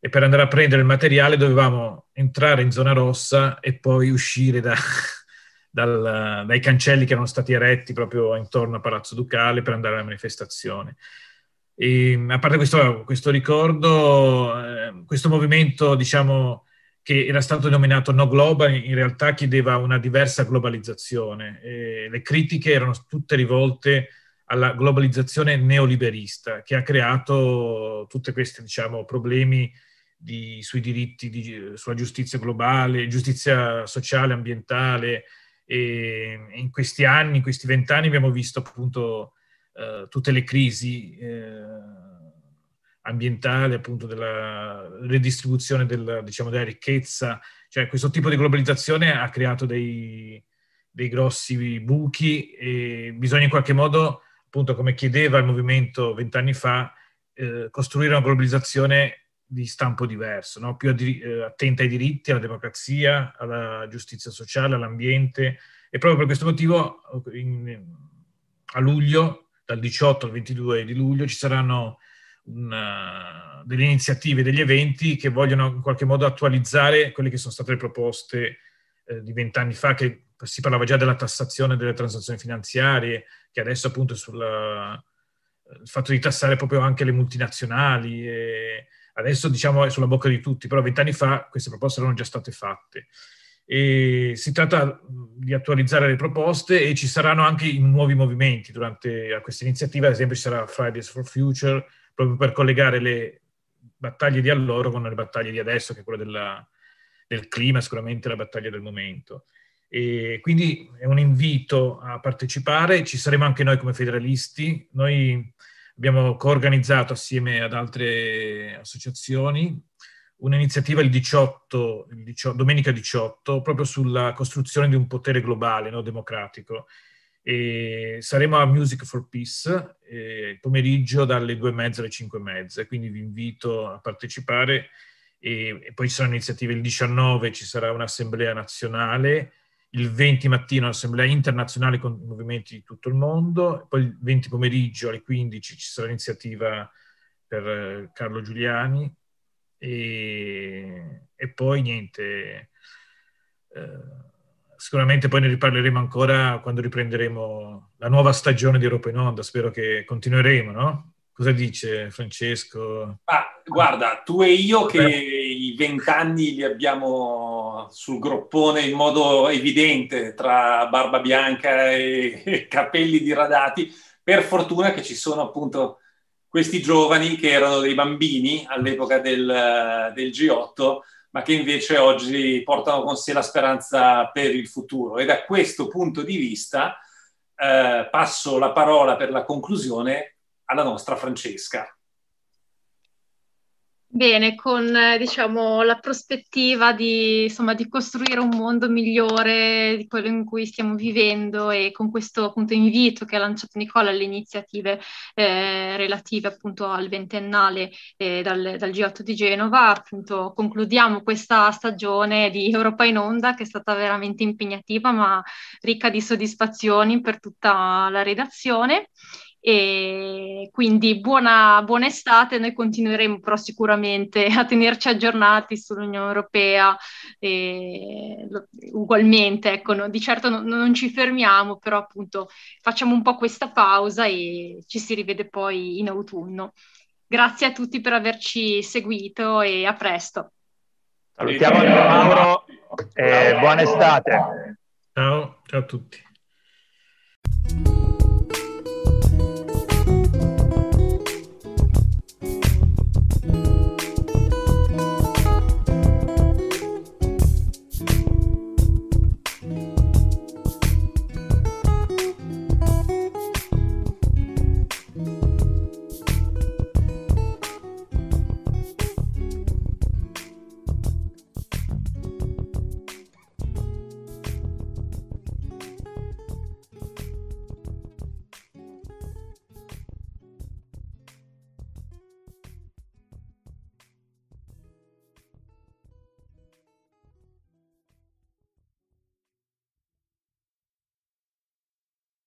S7: e per andare a prendere il materiale dovevamo entrare in zona rossa e poi uscire da, [LAUGHS] dal, dai cancelli che erano stati eretti proprio intorno a Palazzo Ducale per andare alla manifestazione. E, a parte questo, questo ricordo, eh, questo movimento, diciamo, che era stato denominato No Global, in realtà chiedeva una diversa globalizzazione. E le critiche erano tutte rivolte alla globalizzazione neoliberista, che ha creato tutti questi diciamo, problemi di, sui diritti, di, sulla giustizia globale, giustizia sociale, ambientale. E in questi anni, in questi vent'anni, abbiamo visto appunto eh, tutte le crisi. Eh, ambientale, appunto della redistribuzione del, diciamo, della ricchezza, cioè questo tipo di globalizzazione ha creato dei, dei grossi buchi e bisogna in qualche modo, appunto come chiedeva il movimento vent'anni fa, eh, costruire una globalizzazione di stampo diverso, no? più eh, attenta ai diritti, alla democrazia, alla giustizia sociale, all'ambiente e proprio per questo motivo in, a luglio, dal 18 al 22 di luglio, ci saranno una, delle iniziative, degli eventi che vogliono in qualche modo attualizzare quelle che sono state le proposte eh, di vent'anni fa, che si parlava già della tassazione delle transazioni finanziarie, che adesso appunto è sul fatto di tassare proprio anche le multinazionali. E adesso diciamo è sulla bocca di tutti, però vent'anni fa queste proposte erano già state fatte. E si tratta di attualizzare le proposte e ci saranno anche nuovi movimenti durante questa iniziativa, ad esempio ci sarà Fridays for Future, proprio per collegare le battaglie di allora con le battaglie di adesso, che è quella della, del clima, sicuramente la battaglia del momento. E quindi è un invito a partecipare, ci saremo anche noi come federalisti. Noi abbiamo coorganizzato assieme ad altre associazioni un'iniziativa il 18, il 18, domenica 18, proprio sulla costruzione di un potere globale, no, democratico. E saremo a Music for Peace eh, pomeriggio dalle due e mezza alle cinque e mezza, quindi vi invito a partecipare. E, e poi ci saranno iniziative. Il 19, ci sarà un'assemblea nazionale, il 20 mattino un'assemblea internazionale con movimenti di tutto il mondo, poi il 20 pomeriggio alle 15 ci sarà l'iniziativa per eh, Carlo Giuliani. E, e poi niente, eh, sicuramente poi ne riparleremo ancora quando riprenderemo la nuova stagione di Europa in Onda, spero che continueremo, no? Cosa dice Francesco?
S3: Ah, guarda, tu e io che i vent'anni li abbiamo sul groppone in modo evidente tra barba bianca e [LAUGHS] capelli diradati, per fortuna che ci sono appunto questi giovani che erano dei bambini all'epoca del, del G8, ma che invece oggi portano con sé la speranza per il futuro. E da questo punto di vista eh, passo la parola per la conclusione alla nostra Francesca.
S4: Bene, con diciamo, la prospettiva di, insomma, di, costruire un mondo migliore di quello in cui stiamo vivendo e con questo appunto invito che ha lanciato Nicola alle iniziative eh, relative appunto al ventennale eh, dal, dal, G8 di Genova, appunto concludiamo questa stagione di Europa in Onda che è stata veramente impegnativa ma ricca di soddisfazioni per tutta la redazione. E quindi buona, buona, estate, noi continueremo però sicuramente a tenerci aggiornati sull'Unione Europea e, ugualmente, ecco, no, di certo no, non ci fermiamo, però appunto facciamo un po' questa pausa e ci si rivede poi in autunno. Grazie a tutti per averci seguito e a presto.
S5: Salutiamo Mauro e buona estate.
S7: Ciao, ciao a tutti.